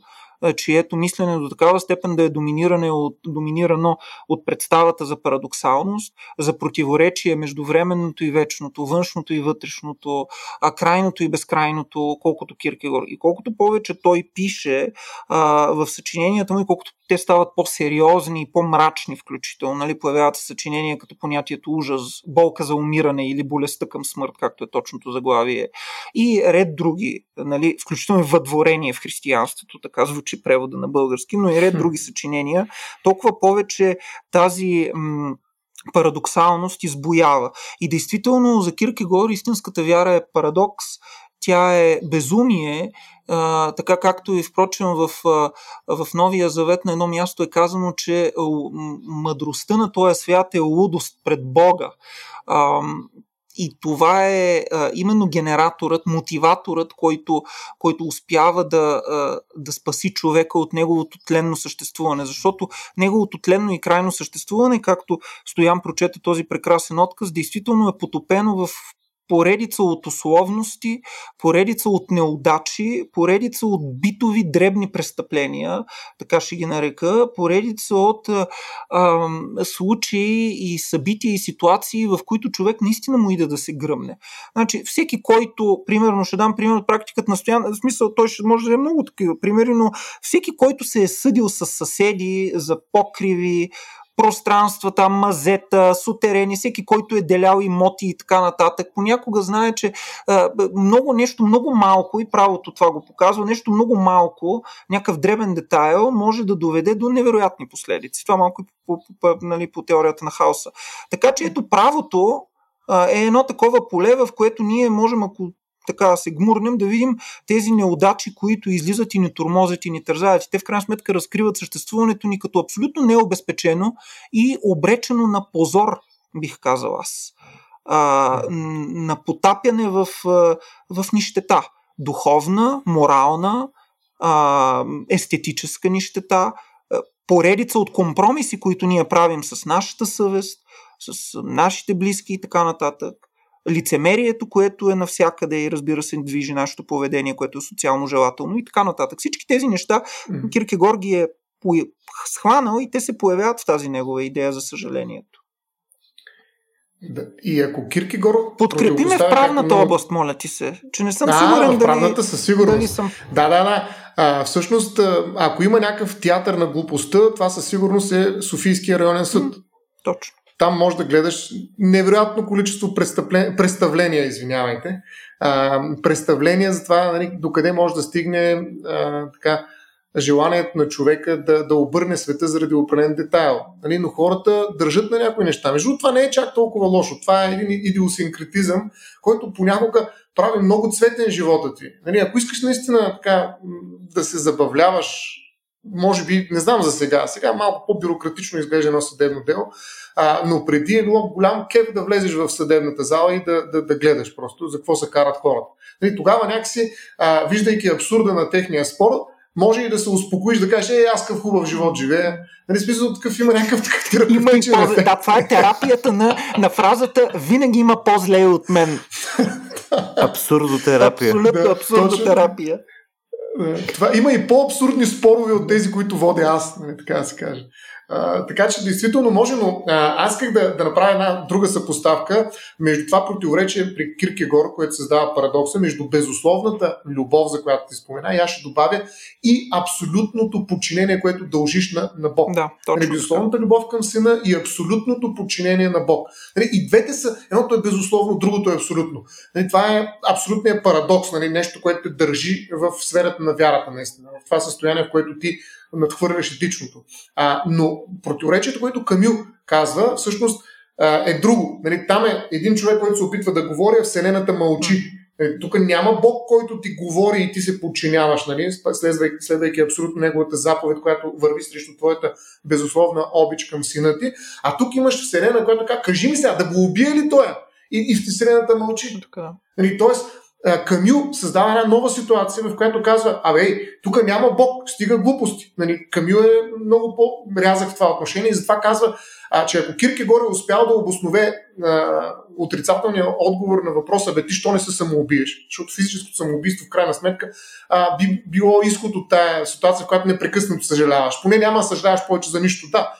чието мислене до такава степен да е доминиране от, доминирано от представата за парадоксалност, за противоречие между временното и вечното, външното и вътрешното, а крайното и безкрайното, колкото Киркегор. И колкото повече той пише а, в съчиненията му, и колкото те стават по-сериозни и по-мрачни включително. Нали? Появяват се съчинения като понятието ужас, болка за умиране или болестта към смърт, както е точното заглавие. И ред други, нали? включително въдворение в християнството, така звучи превода на български, но и ред други съчинения. Толкова повече тази м- парадоксалност избоява. И действително за Киркегор истинската вяра е парадокс, тя е безумие, а, така както и впрочем в, в Новия Завет на едно място е казано, че мъдростта на този свят е лудост пред Бога. А, и това е а, именно генераторът, мотиваторът, който, който успява да, а, да спаси човека от неговото тленно съществуване. Защото неговото тленно и крайно съществуване, както Стоян прочете този прекрасен отказ, действително е потопено в поредица от условности, поредица от неудачи, поредица от битови дребни престъпления, така ще ги нарека, поредица от а, случаи и събития и ситуации, в които човек наистина му иде да се гръмне. Значи, всеки, който, примерно, ще дам пример от практиката на стоян, в смисъл, той ще може да е много такива примери, но всеки, който се е съдил с съседи за покриви, пространства, там мазета, сутерени, всеки, който е делял имоти и така нататък, понякога знае, че а, много нещо, много малко, и правото това го показва, нещо много малко, някакъв дребен детайл може да доведе до невероятни последици. Това малко по, по, по, нали, по теорията на хаоса. Така че ето правото е едно такова поле, в което ние можем, ако така се гмурнем, да видим тези неудачи, които излизат и ни тормозят и ни тързаят. те в крайна сметка разкриват съществуването ни като абсолютно необезпечено и обречено на позор, бих казал аз. А, на потапяне в, в нищета. Духовна, морална, а, естетическа нищета, поредица от компромиси, които ние правим с нашата съвест, с нашите близки и така нататък лицемерието, което е навсякъде и разбира се движи нашето поведение, което е социално желателно и така нататък. Всички тези неща mm-hmm. Киркегор ги е схванал и те се появяват в тази негова идея, за съжалението. Да. И ако Киркегор. Подкрепиме в правната много... област, моля ти се. Че не съм да, сигурен. В правната дали, със сигурност. Дали съм... Да, да, да. А, всъщност, ако има някакъв театър на глупостта, това със сигурност е Софийския районен съд. М, точно там може да гледаш невероятно количество представления, извинявайте, а, представления за това нали, докъде може да стигне а, така, желанието на човека да, да обърне света заради определен детайл. Нали, но хората държат на някои неща. Между това не е чак толкова лошо. Това е един идиосинкретизъм, който понякога прави много цветен живота ти. Нали, ако искаш наистина така, да се забавляваш може би, не знам за сега, сега малко по-бюрократично изглежда едно съдебно дело, а, но преди е било голям кеф да влезеш в съдебната зала и да, да, да гледаш просто за какво се карат хората. Нали, тогава някакси, а, виждайки абсурда на техния спор, може и да се успокоиш, да кажеш, е, аз какъв хубав живот живея. Нали, смисъл такъв има някакъв такъв терапевтичен има и Да, това е терапията на, на фразата винаги има по-зле от мен. Абсурдотерапия. Абсолютно да, абсурдотерапия. Това, има и по-абсурдни спорове от тези, които водя аз, нали, така да се каже. А, така че действително може, но а, аз исках да, да направя една друга съпоставка между това противоречие при Киркегор, което създава парадокса, между безусловната любов, за която ти спомена, и аз ще добавя, и абсолютното подчинение, което дължиш на, на Бог. Да, точно. Нали, безусловната любов към сина и абсолютното подчинение на Бог. Нали, и двете са, едното е безусловно, другото е абсолютно. Нали, това е абсолютният парадокс, нещо, което те държи в сферата на вярата, наистина. В това състояние, в което ти надхвърляш етичното. А, но противоречието, което Камил казва, всъщност а, е друго. Нали, там е един човек, който се опитва да говори, а Вселената мълчи. Нали, тук няма Бог, който ти говори и ти се подчиняваш, нали, следвайки, следвайки абсолютно неговата заповед, която върви срещу твоята безусловна обич към сина ти. А тук имаш Вселена, която казва, кажи ми сега, да го убие ли той? И, и Вселената мълчи. Така. Нали, тоест, Камил създава една нова ситуация, в която казва, абе, тук няма Бог, стига глупости. Нали, Камил е много по-рязък в това отношение и затова казва, а, че ако Киркегор е успял да обоснове а, отрицателния отговор на въпроса, бе ти що не се самоубиеш, защото физическото самоубийство в крайна сметка а, би било изход от тая ситуация, в която непрекъснато съжаляваш. Поне няма да съжаляваш повече за нищо. Да,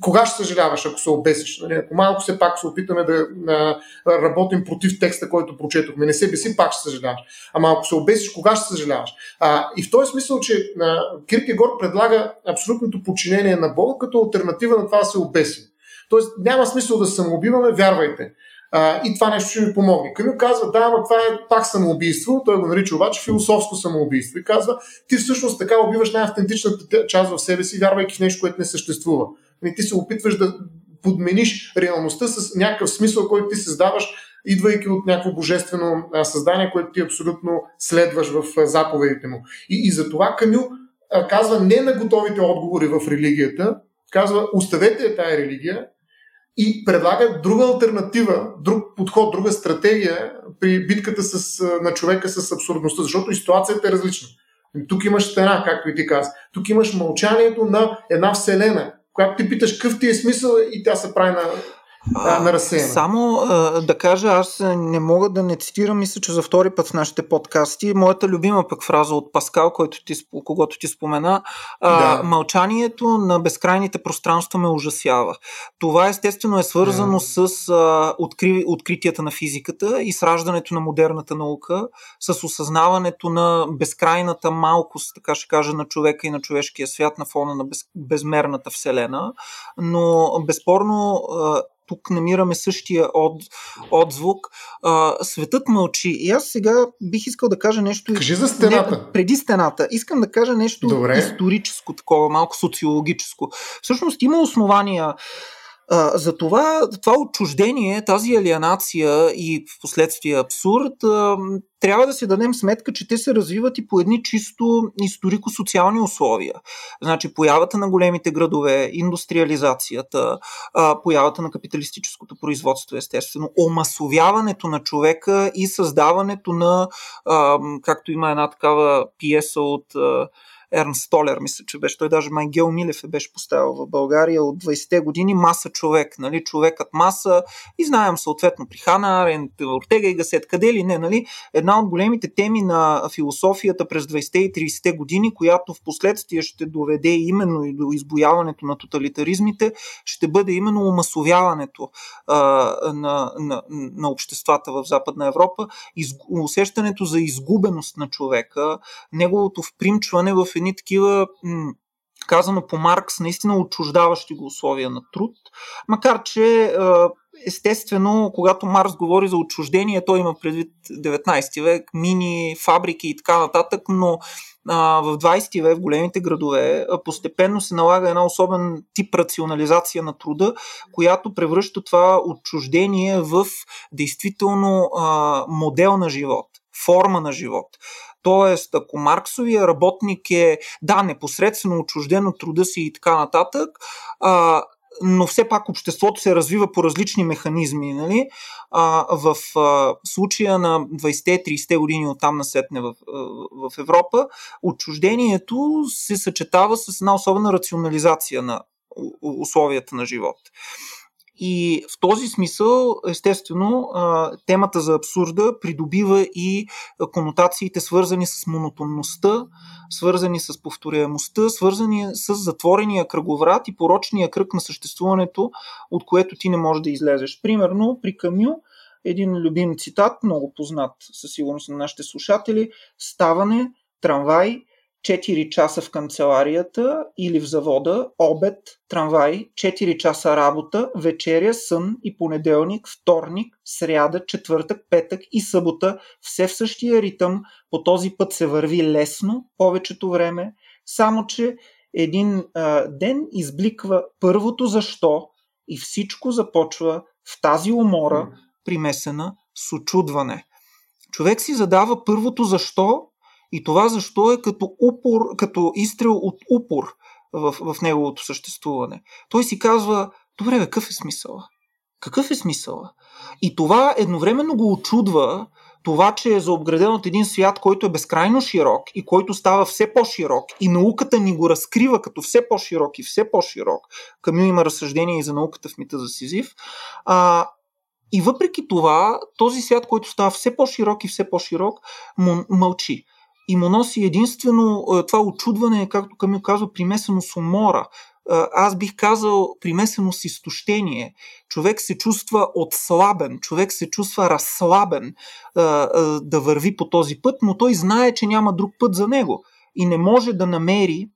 кога ще съжаляваш, ако се обесиш? Нали? Ако малко все пак се опитаме да а, работим против текста, който прочетохме, не се беси, пак ще съжаляваш. Ама ако се обесиш, кога ще съжаляваш? А, и в този смисъл, че а, Киркегор предлага абсолютното подчинение на Бога като альтернатива на това да се обесим. Тоест няма смисъл да се самоубиваме, вярвайте. А, и това нещо ще ми помогне. Камил казва, да, но това е пак самоубийство, той го нарича обаче философско самоубийство и казва, ти всъщност така убиваш най-автентичната част в себе си, вярвайки в нещо, което не съществува. Нали, ти се опитваш да подмениш реалността с някакъв смисъл, който ти създаваш, идвайки от някакво божествено създание, което ти абсолютно следваш в заповедите му. И, и за това Камил казва не на готовите отговори в религията, казва оставете тая религия и предлага друга альтернатива, друг подход, друга стратегия при битката с, на човека с абсурдността, защото и ситуацията е различна. Тук имаш стена, както и ти каза. Тук имаш мълчанието на една вселена, когато ти питаш какъв ти е смисъл и тя се прави на на разсеяна. Само а, да кажа, аз не мога да не цитирам, мисля, че за втори път в нашите подкасти, моята любима пък фраза от Паскал, който ти, когато ти спомена, а, да. мълчанието на безкрайните пространства ме ужасява. Това естествено е свързано да. с а, откри, откритията на физиката и с раждането на модерната наука, с осъзнаването на безкрайната малкост, така ще кажа, на човека и на човешкия свят на фона на без, безмерната вселена. Но безспорно тук намираме същия от, отзвук. А, светът мълчи. И аз сега бих искал да кажа нещо. Кажи за стената. Не, преди стената. Искам да кажа нещо Добре. историческо, такова, малко социологическо. Всъщност има основания за това, това отчуждение, тази алиенация и в последствие абсурд, трябва да си дадем сметка, че те се развиват и по едни чисто историко-социални условия. Значи появата на големите градове, индустриализацията, появата на капиталистическото производство, естествено, омасовяването на човека и създаването на, както има една такава пиеса от Ерн Столер, мисля, че беше. Той даже Майгел Милев е беше поставил в България от 20-те години маса човек, нали? човекът маса и знаем съответно при Хана Арен, Ортега и Гасет, къде ли не, нали? Една от големите теми на философията през 20-те и 30-те години, която в последствие ще доведе именно и до избояването на тоталитаризмите, ще бъде именно умасовяването а, на, на, на обществата в Западна Европа, из, усещането за изгубеност на човека, неговото впримчване в едни такива казано по Маркс, наистина отчуждаващи го условия на труд. Макар, че естествено, когато Маркс говори за отчуждение, той има предвид 19 век, мини, фабрики и така нататък, но в 20 век в големите градове постепенно се налага една особен тип рационализация на труда, която превръща това отчуждение в действително модел на живот, форма на живот. Тоест, ако Марксовия работник е, да, непосредствено отчужден от труда си и така нататък, а, но все пак обществото се развива по различни механизми. Нали? А, в а, случая на 20-30 години от там насетне в, в Европа, отчуждението се съчетава с една особена рационализация на условията на живот. И в този смисъл, естествено, темата за абсурда придобива и конотациите, свързани с монотонността, свързани с повторяемостта, свързани с затворения кръговрат и порочния кръг на съществуването, от което ти не можеш да излезеш. Примерно, при Камю, един любим цитат, много познат със сигурност на нашите слушатели, ставане, трамвай, 4 часа в канцеларията или в завода, обед, трамвай, 4 часа работа, вечеря, сън и понеделник, вторник, сряда, четвъртък, петък и събота, все в същия ритъм, по този път се върви лесно повечето време, само че един а, ден избликва първото защо и всичко започва в тази умора, примесена с очудване. Човек си задава първото защо и това защо е като, упор, като изстрел от упор в, в неговото съществуване. Той си казва, добре, какъв е смисъла? Какъв е смисъла? И това едновременно го очудва, това, че е заобграден от един свят, който е безкрайно широк и който става все по-широк и науката ни го разкрива като все по-широк и все по-широк. Камю има разсъждение и за науката в мита за Сизив. А, и въпреки това, този свят, който става все по-широк и все по-широк, мълчи и му носи единствено е, това очудване, както Камил казва, примесено с умора. Е, аз бих казал примесено с изтощение. Човек се чувства отслабен, човек се чувства разслабен е, да върви по този път, но той знае, че няма друг път за него и не може да намери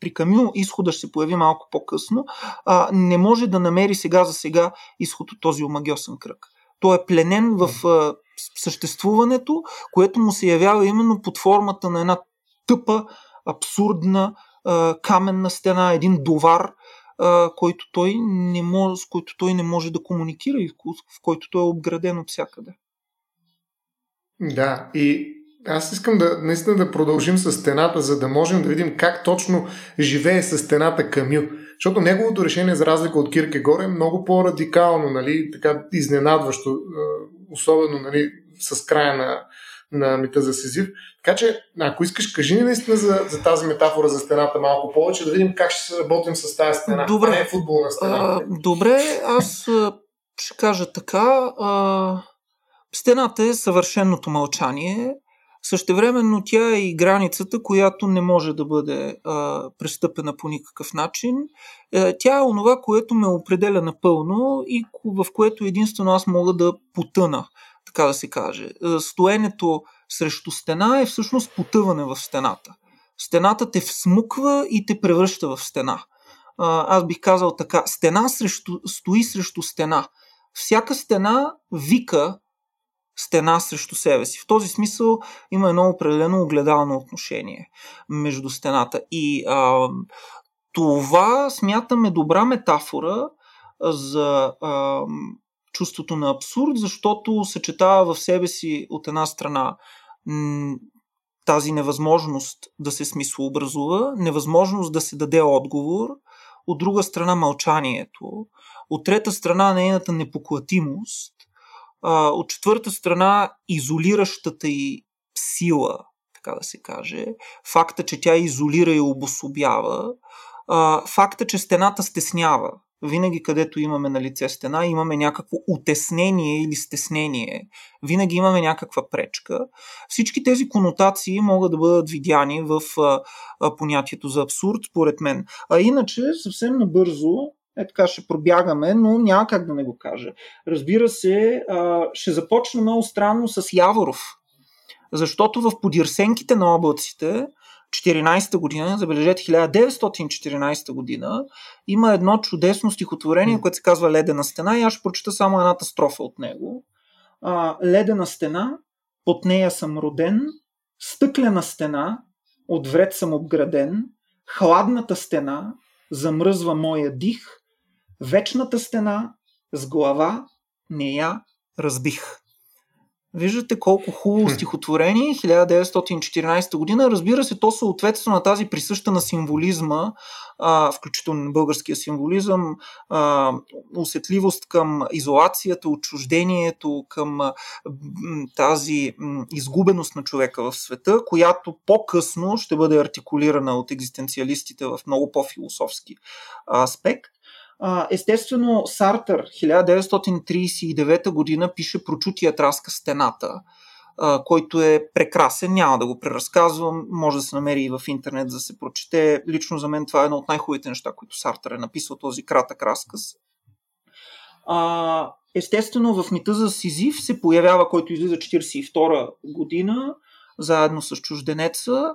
при Камил изхода ще се появи малко по-късно, а, не може да намери сега за сега изход от този омагиосен кръг. Той е пленен в съществуването, което му се явява именно под формата на една тъпа, абсурдна а, каменна стена, един довар, а, който той не може, с който той не може да комуникира и в, в който той е обграден от всякъде. Да, и аз искам да наистина да продължим с стената, за да можем да видим как точно живее с стената Камю. Защото неговото решение, за разлика от Киркегор, е много по-радикално, нали, така изненадващо, особено нали, с края на, на мита за Сизив. Така че, ако искаш, кажи ни наистина за, за тази метафора за стената малко повече, да видим как ще се работим с тази стена. Добре. Това не е футболна стена. А, добре, аз ще кажа така. А, стената е съвършеното мълчание. Същевременно тя е и границата, която не може да бъде а, престъпена по никакъв начин. А, е, тя е онова, което ме определя напълно и в което единствено аз мога да потъна така да се каже. Е, стоенето срещу стена е всъщност потъване в стената. Стената те всмуква и те превръща в стена. Аз бих казал така. Стена срещу, стои срещу стена. Всяка стена вика стена срещу себе си. В този смисъл има едно определено огледално отношение между стената. И а, това смятаме добра метафора за а, чувството на абсурд, защото съчетава в себе си от една страна тази невъзможност да се смислообразува, невъзможност да се даде отговор, от друга страна мълчанието, от трета страна нейната непоклатимост, от четвърта страна изолиращата и сила, така да се каже, факта, че тя изолира и обособява, факта, че стената стеснява, винаги където имаме на лице стена, имаме някакво утеснение или стеснение, винаги имаме някаква пречка. Всички тези конотации могат да бъдат видяни в а, а, понятието за абсурд, според мен. А иначе, съвсем набързо, е така ще пробягаме, но няма как да не го кажа. Разбира се, а, ще започна много странно с Яворов. Защото в подирсенките на облаците 14 година, забележете 1914 година, има едно чудесно стихотворение, което се казва Ледена стена и аз ще прочета само едната строфа от него. А, Ледена стена, под нея съм роден, стъклена стена, от вред съм обграден, хладната стена, замръзва моя дих, вечната стена, с глава не я разбих. Виждате колко хубаво стихотворение, 1914 година. Разбира се, то съответства на тази присъща на символизма, а, включително българския символизъм, а, усетливост към изолацията, отчуждението, към а, тази м, изгубеност на човека в света, която по-късно ще бъде артикулирана от екзистенциалистите в много по-философски аспект. Естествено, Сартър 1939 година пише Прочутият разказ Стената, който е прекрасен, няма да го преразказвам, може да се намери и в интернет да се прочете. Лично за мен това е едно от най-хубавите неща, които Сартър е написал, този кратък разказ. Естествено, в мита за Сизив се появява, който излиза 1942 година, заедно с чужденеца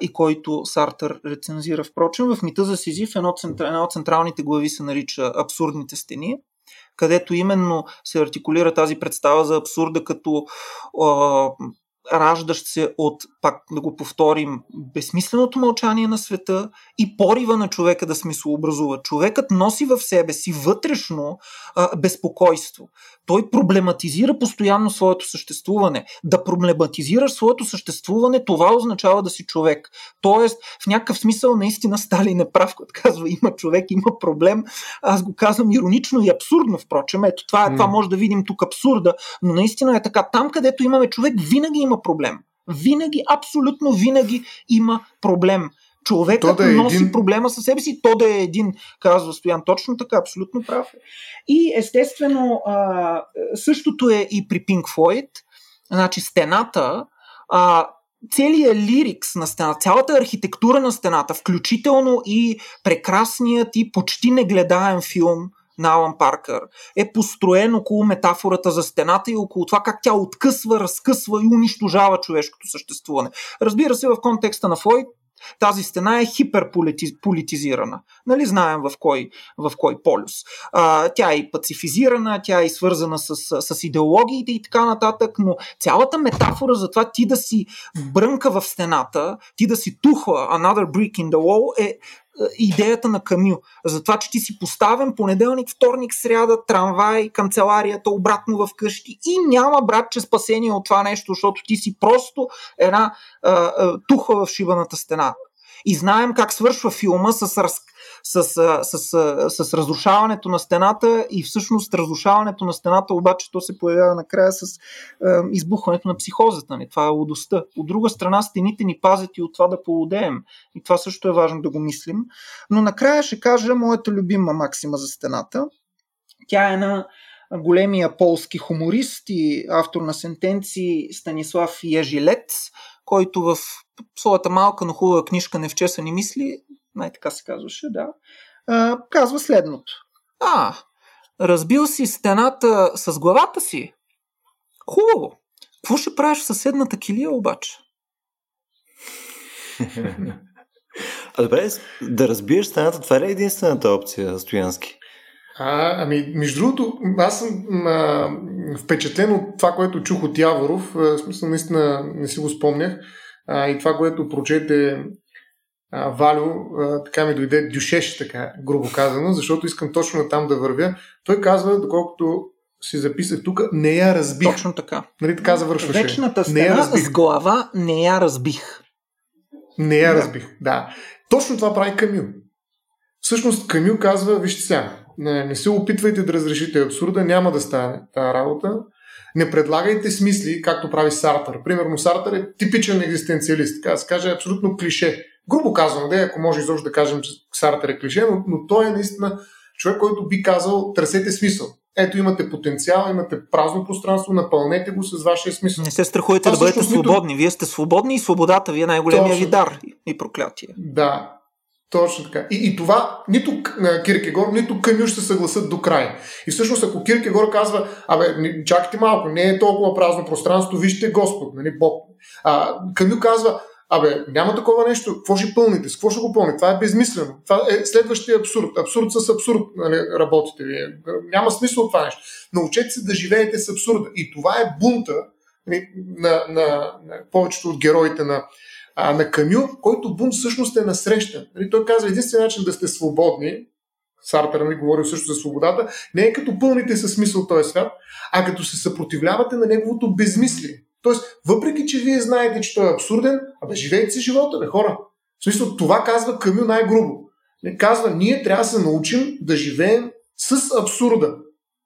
и който Сартър рецензира. Впрочем, в мита за Сизиф една от централните глави се нарича Абсурдните стени, където именно се артикулира тази представа за абсурда като раждащ се от, пак да го повторим, безсмисленото мълчание на света и порива на човека да смислообразува. Човекът носи в себе си вътрешно а, безпокойство. Той проблематизира постоянно своето съществуване. Да проблематизираш своето съществуване, това означава да си човек. Тоест, в някакъв смисъл, наистина Сталин е прав, като казва, има човек, има проблем. Аз го казвам иронично и абсурдно, впрочем. Ето, това, е, това може да видим тук абсурда, но наистина е така. Там, където имаме човек, винаги има проблем. Винаги, абсолютно винаги има проблем. Човекът да е носи един... проблема със себе си, то да е един, казва Стоян. Точно така, абсолютно прав. Е. И естествено, а, същото е и при Pink Floyd. Значи стената, а, целият лирикс на стената, цялата архитектура на стената, включително и прекрасният и почти негледаем филм на Алан Паркър е построен около метафората за стената и около това как тя откъсва, разкъсва и унищожава човешкото съществуване. Разбира се, в контекста на Флойд тази стена е хиперполитизирана. Нали знаем в кой, в кой полюс. А, тя е и пацифизирана, тя е и свързана с, с идеологиите и така нататък, но цялата метафора за това ти да си брънка в стената, ти да си тухла another brick in the wall е идеята на Камил. За това, че ти си поставен понеделник, вторник, сряда, трамвай, канцеларията, обратно в къщи и няма, братче, спасение от това нещо, защото ти си просто една а, а, туха в шибаната стена. И знаем как свършва филма с, раз, с, с, с, с разрушаването на стената и всъщност разрушаването на стената обаче то се появява накрая с е, избухването на психозата ни. Това е лудостта. От друга страна стените ни пазят и от това да полудеем. И това също е важно да го мислим. Но накрая ще кажа моята любима максима за стената. Тя е на големия полски хуморист и автор на сентенции Станислав Ежилец, който в своята малка, но хубава книжка Невчесани мисли, най-така се казваше, да, а, казва следното. А, разбил си стената с главата си? Хубаво. Какво ще правиш в съседната килия обаче? А добре, да разбиеш стената, това е единствената опция, Стоянски? А, ами, между другото, аз съм а, впечатлен от това, което чух от Яворов. В смисъл, наистина не си го спомнях. А, и това, което прочете а, Валю, а, така ми дойде дюшеш, така грубо казано, защото искам точно там да вървя. Той казва, доколкото си записах тук, не я разбих. Точно така. Нали така завършваше? Вечната стена не я разбих. с глава не я разбих. Не я да. разбих, да. Точно това прави Камил. Всъщност Камил казва, вижте сега, не, не се опитвайте да разрешите абсурда, няма да стане тази работа. Не предлагайте смисли, както прави Сартър. Примерно Сартър е типичен екзистенциалист, така да се каже абсолютно клише. Грубо казвам, да, ако може изобщо да кажем, че Сартър е клише, но, но той е наистина човек, който би казал, търсете смисъл. Ето имате потенциал, имате празно пространство, напълнете го с вашия смисъл. Не се страхувайте да бъдете свободни. Вие сте свободни и свободата ви е най-големия ви дар и проклятие. Да, точно така. И, и това нито Киркегор, нито Камю ще съгласат до край. И всъщност, ако Киркегор казва, абе, чакайте малко, не е толкова празно пространство, вижте Господ, нали, Бог. А, Камю казва, абе, няма такова нещо, какво ще пълните, с какво ще го пълните? Това е безмислено. Това е следващия абсурд. Абсурд с абсурд нали, работите вие. Няма смисъл това нещо. Научете се да живеете с абсурда. И това е бунта нали, на, на, на повечето от героите на, а, на Камю, който бунт всъщност е насрещан. Нали, той казва, единственият начин да сте свободни, Сартър нали, говорил също за свободата, не е като пълните със смисъл този свят, а като се съпротивлявате на неговото безмислие. Тоест, въпреки, че вие знаете, че той е абсурден, абе живеете си живота, бе хора. В смисъл, това казва Камю най-грубо. Не казва, ние трябва да се научим да живеем с абсурда.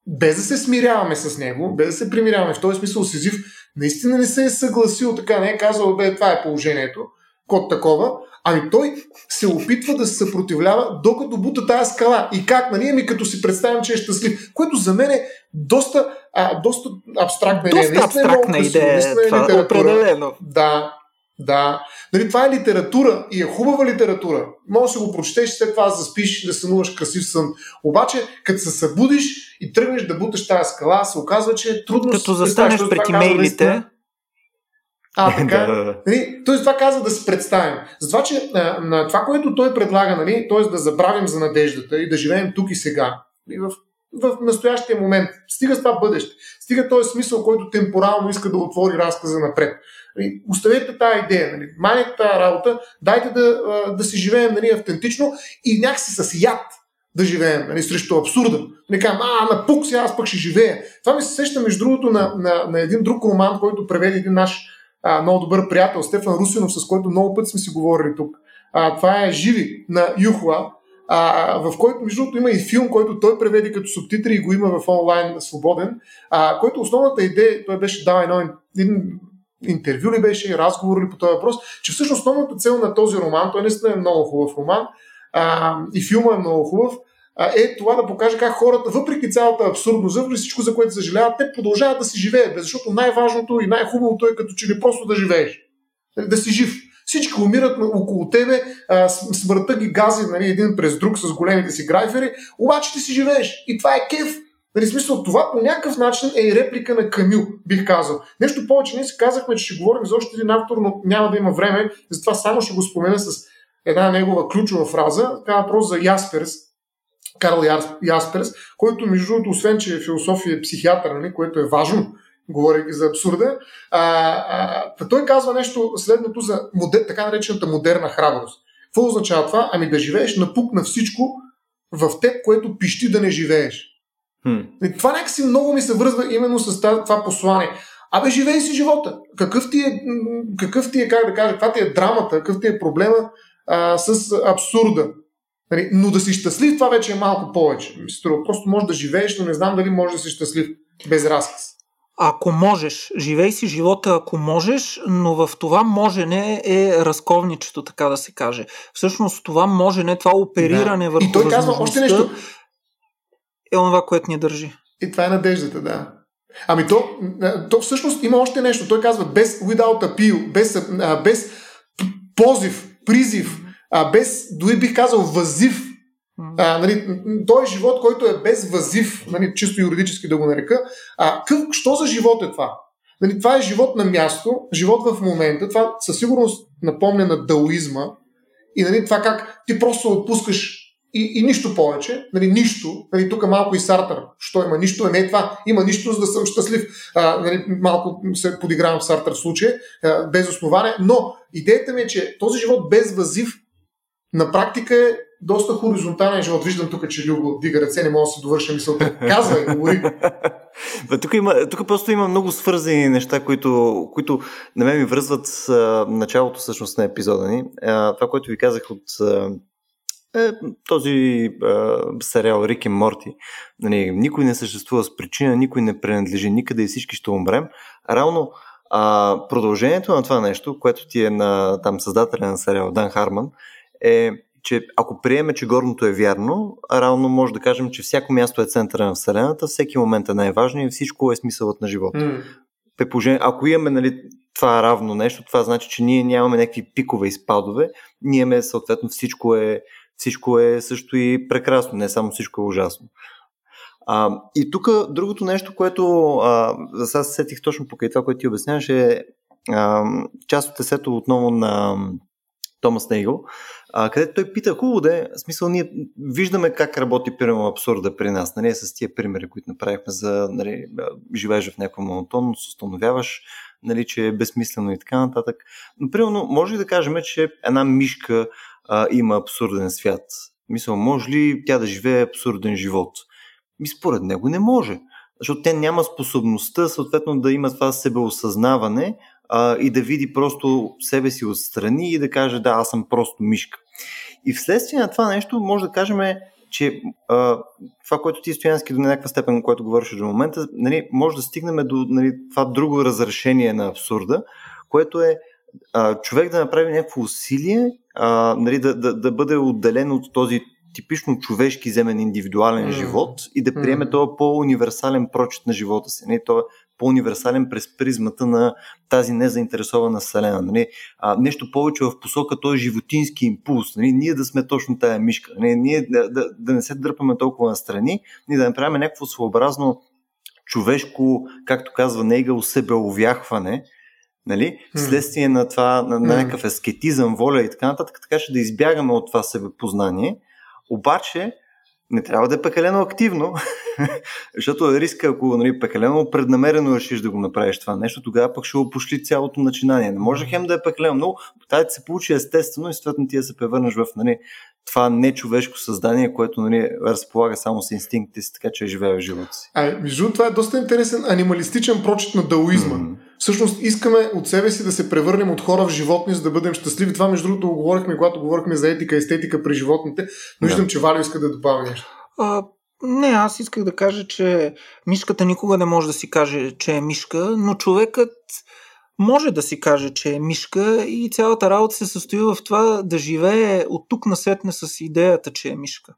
Без да се смиряваме с него, без да се примиряваме. В този смисъл Сизив наистина не се е съгласил така, не е казал, бе, това е положението, код такова, ами той се опитва да се съпротивлява, докато бута тази скала. И как, нали, ами като си представим, че е щастлив, което за мен е доста, а, доста абстрактна идея. Доста абстрактна идея, е това, е определено. Да, да. Нали, това е литература и е хубава литература. Може да си го прочетеш, след това да заспиш, да сънуваш красив сън. Обаче, като се събудиш и тръгнеш да буташ тази скала, се оказва, че е трудно... Като застанеш пред имейлите, а, така. да, нали, Тоест, това казва да се представим. Затова, че а, на това, което той предлага, нали, т.е. да забравим за надеждата и да живеем тук и сега, и в, в настоящия момент, стига с това бъдеще, стига този смисъл, който темпорално иска да отвори разказа напред. Нали, оставете тази идея, нали, манете тази работа, дайте да, да си живеем нали, автентично и някакси с яд да живеем нали, срещу абсурда. Не кажем, а, на пук си, аз пък ще живея. Това ми се сеща, между другото, на, на, на един друг роман, който преведе един наш а, много добър приятел Стефан Русинов, с който много пъти сме си говорили тук. А, това е Живи на Юхла, а, в който, между другото, има и филм, който той преведе като субтитри и го има в онлайн свободен, а, който основната идея, той беше дал едно, един интервю ли беше, разговор ли по този въпрос, че всъщност основната цел на този роман, той наистина е много хубав роман а, и филма е много хубав, е това да покаже как хората, въпреки цялата абсурдност, въпреки всичко, за което съжаляват, те продължават да си живеят, защото най-важното и най-хубавото е като че ли просто да живееш. Да си жив. Всички умират около тебе, смъртта ги гази нали, един през друг с големите си грайфери, обаче ти си живееш. И това е кеф. Нали, смисъл, това по някакъв начин е и реплика на Камил, бих казал. Нещо повече, ние си казахме, че ще говорим за още един автор, но няма да има време, затова само ще го спомена с една негова ключова фраза. Така въпрос за Ясперс, Карл Ясперс, който между другото, освен че е философ и е психиатър, нали, което е важно, говорейки за абсурда, а, а, той казва нещо следното за модер, така наречената модерна храброст. Какво означава това? Ами да живееш напук на всичко в теб, което пищи да не живееш. Hmm. Това някакси много ми се връзва именно с това послание. Абе, живей си живота. Какъв ти е, какъв ти е как да кажа, каква ти е драмата, какъв ти е проблема а, с абсурда. Нали, но да си щастлив, това вече е малко повече. Ми струва. Просто можеш да живееш, но не знам дали можеш да си щастлив без разказ. Ако можеш, живей си живота, ако можеш, но в това можене е разковничето, така да се каже. Всъщност това можене, това опериране да. върху И той казва още нещо. Е това, което ни държи. И това е надеждата, да. Ами то, то всъщност има още нещо. Той казва без without appeal, без, без позив, призив, без, дори бих казал, възив. А, нали, той е живот, който е без възив, нали, чисто юридически да го нарека. А, къв, що за живот е това? Нали, това е живот на място, живот в момента. Това със сигурност напомня на даоизма. И нали, това как ти просто отпускаш и, и нищо повече, нали, нищо, нали, тук малко и Сартър, що има нищо, не е това, има нищо, за да съм щастлив, а, нали, малко се подигравам в Сартър в случая, а, без основание, но идеята ми е, че този живот без възив на практика е доста хоризонтален живот. Виждам тук, че Любо дига ръце, не мога да се довърша мисълта. Казвай, говори. тук, има, тук просто има много свързани неща, които, които на мен ми връзват а, началото всъщност на епизода ни. А, това, което ви казах от а, е, този а, сериал Рик и Морти. Нали, никой не съществува с причина, никой не принадлежи никъде и всички ще умрем. Равно а, продължението на това нещо, което ти е на там създателя на сериал Дан Харман, е, че ако приеме, че горното е вярно, равно може да кажем, че всяко място е центъра на Вселената, всеки момент е най-важен и всичко е смисълът на живота. Mm. ако имаме нали, това равно нещо, това значи, че ние нямаме някакви пикове и спадове, ние имаме съответно всичко е, всичко е също и прекрасно, не само всичко е ужасно. А, и тук другото нещо, което а, сега се сетих точно покрай това, което ти обясняваш е а, част от есето отново на Томас Нейгъл, а, където той пита, хубаво да е, смисъл ние виждаме как работи примерно абсурда при нас, нали, с тия примери, които направихме за нали, живееш в някаква монотонност, установяваш, нали, че е безсмислено и така нататък. Но примерно може ли да кажем, че една мишка а, има абсурден свят? Мисъл, може ли тя да живее абсурден живот? Ми според него не може. Защото те няма способността, съответно, да има това себеосъзнаване а, и да види просто себе си отстрани и да каже, да, аз съм просто мишка. И вследствие на това нещо може да кажем, че а, това, което ти Стоянски до някаква степен, което говориш до момента, нали, може да стигнем до нали, това друго разрешение на абсурда, което е а, човек да направи някакво усилие, а, нали, да, да, да бъде отделен от този типично човешки земен индивидуален mm. живот и да приеме mm. този по-универсален прочит на живота си. Не? Той е по-универсален през призмата на тази незаинтересована вселена. Нали? А, нещо повече в посока този животински импулс. Нали? Ние да сме точно тая мишка. Нали? Ние да, да, да не се дърпаме толкова на страни, ние да направим някакво своеобразно човешко, както казва Нейгъл, себеовяхване, нали? вследствие на това, на, на някакъв аскетизъм, воля и така нататък, така ще да избягаме от това себепознание обаче не трябва да е пекалено активно, защото е риска, ако нали, пекалено преднамерено решиш да го направиш това нещо, тогава пък ще опошли цялото начинание. Не може хем да е пекалено много, тази да се получи естествено и съответно ти да се превърнеш в нали, това нечовешко създание, което нали, разполага само с инстинктите си, така че живее в живота си. А, между това е доста интересен анималистичен прочит на даоизма. Mm-hmm. Всъщност искаме от себе си да се превърнем от хора в животни, за да бъдем щастливи. Това, между другото, го говорихме, когато говорихме за етика, естетика при животните, но виждам, да. че Валио иска да добавя нещо. А, не, аз исках да кажа, че мишката никога не може да си каже, че е мишка, но човекът може да си каже, че е мишка и цялата работа се състои в това да живее от тук насетне с идеята, че е мишка.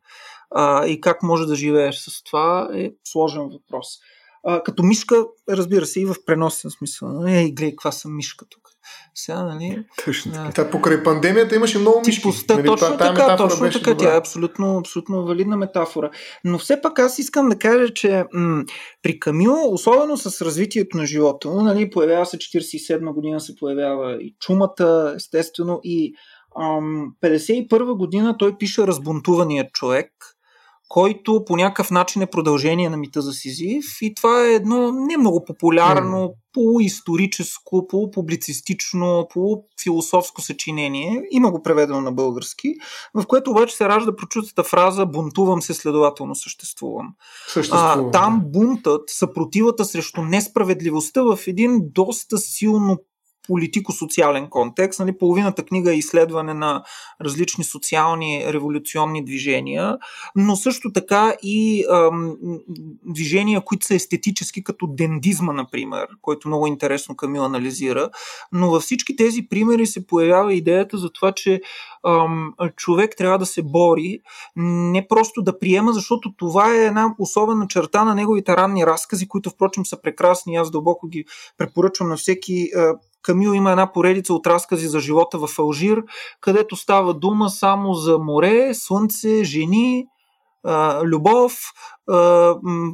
А, и как може да живееш с това е сложен въпрос. А, като мишка, разбира се, и в преносен смисъл. Ей, гледай, каква съм мишка тук. Сега, нали? Точно така. Та, покрай пандемията имаше много мишки. Типостта, нали, точно това, така, точно така. Добра. Тя е абсолютно, абсолютно валидна метафора. Но все пак аз искам да кажа, че м- при Камил, особено с развитието на живота нали, появява се 47 година, се появява и чумата, естествено, и ам, 51 година той пише Разбунтуваният човек – който по някакъв начин е продължение на мита за Сизив и това е едно не много популярно, mm. полуисторическо, полупублицистично, полуфилософско съчинение, има го преведено на български, в което обаче се ражда прочутата фраза бунтувам се, следователно съществувам. съществувам а, там бунтът, съпротивата срещу несправедливостта в един доста силно политико-социален контекст. Нали, половината книга е изследване на различни социални революционни движения, но също така и ам, движения, които са естетически, като дендизма, например, който много интересно Камил анализира. Но във всички тези примери се появява идеята за това, че ам, човек трябва да се бори, не просто да приема, защото това е една особена черта на неговите ранни разкази, които впрочем са прекрасни. Аз дълбоко ги препоръчвам на всеки Камил има една поредица от разкази за живота в Алжир, където става дума само за море, слънце, жени, любов,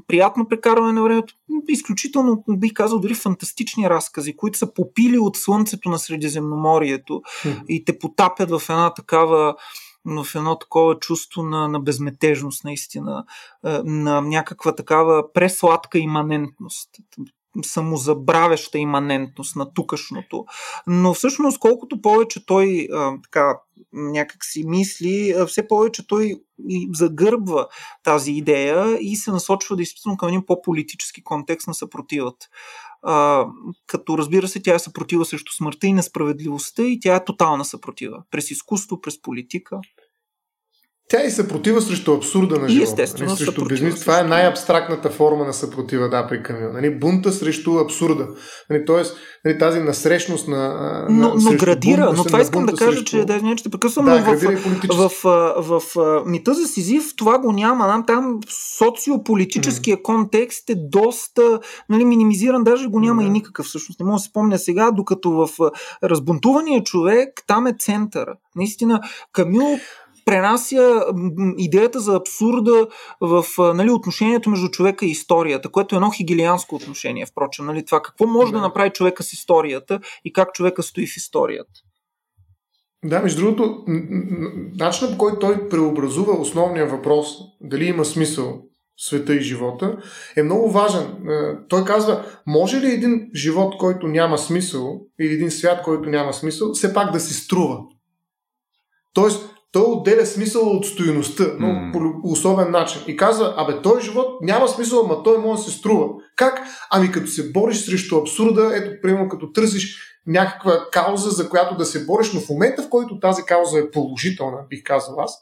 приятно прекарване на времето. Изключително, бих казал, дори фантастични разкази, които са попили от слънцето на Средиземноморието и те потапят в една такава в едно такова чувство на, на безметежност, наистина, на някаква такава пресладка иманентност самозабравяща иманентност на тукашното. Но всъщност, колкото повече той така някак си мисли, все повече той и загърбва тази идея и се насочва действително към един по-политически контекст на съпротивата. А, като разбира се, тя е съпротива срещу смъртта и несправедливостта и тя е тотална съпротива. През изкуство, през политика. Тя и съпротива срещу абсурда на живота. Естествено, нали, срещу бизнес. Това е най-абстрактната форма на съпротива, да, при Камил. Нали, бунта срещу абсурда. Нали, тоест, нали, тази насрещност на. Но, но градира, бунта, но това искам да кажа, срещу... че да, не, ще прекъсвам, да, но в, в, в, в, в мита за Сизив това го няма. Там, там социополитическия mm. контекст е доста нали, минимизиран, даже го няма mm. и никакъв всъщност. Не мога да се спомня сега, докато в разбунтувания човек там е центъра. Наистина, Камил пренася идеята за абсурда в нали, отношението между човека и историята, което е едно хигелианско отношение, впрочем. Нали, това какво може да. да направи човека с историята и как човека стои в историята. Да, между другото, начинът по който той преобразува основния въпрос, дали има смисъл света и живота, е много важен. Е, той казва, може ли един живот, който няма смисъл, или един свят, който няма смисъл, все пак да си струва? Тоест, той отделя смисъл от стоиността, но mm. по особен начин. И казва, абе, той живот няма смисъл, ама той може да се струва. Как? Ами като се бориш срещу абсурда, ето, примерно като търсиш някаква кауза, за която да се бориш, но в момента, в който тази кауза е положителна, бих казал аз,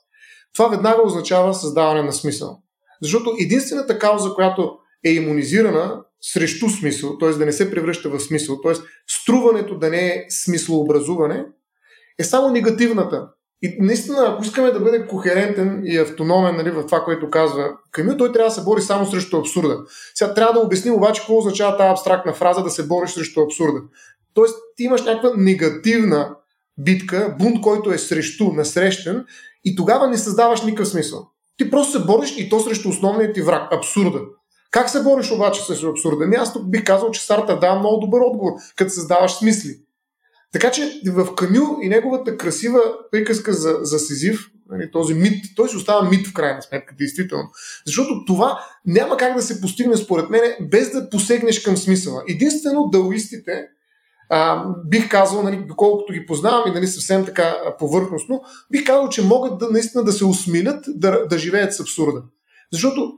това веднага означава създаване на смисъл. Защото единствената кауза, която е иммунизирана срещу смисъл, т.е. да не се превръща в смисъл, т.е. струването да не е смислообразуване, е само негативната. И наистина, ако искаме да бъде кохерентен и автономен нали, в това, което казва Камил, той трябва да се бори само срещу абсурда. Сега трябва да обясним обаче какво означава тази абстрактна фраза да се бориш срещу абсурда. Тоест, ти имаш някаква негативна битка, бунт, който е срещу, насрещен, и тогава не създаваш никакъв смисъл. Ти просто се бориш и то срещу основният ти враг абсурда. Как се бориш обаче срещу абсурда? Не, аз тук бих казал, че Сарта дава много добър отговор, като създаваш смисли. Така че в Камю и неговата красива приказка за, за Сизив, нали, този мит, той си остава мит в крайна сметка, действително. Защото това няма как да се постигне, според мен, без да посегнеш към смисъла. Единствено даоистите, а, бих казал, нали, доколкото ги познавам и нали, съвсем така повърхностно, бих казал, че могат да наистина да се усмилят да, да живеят с абсурда. Защото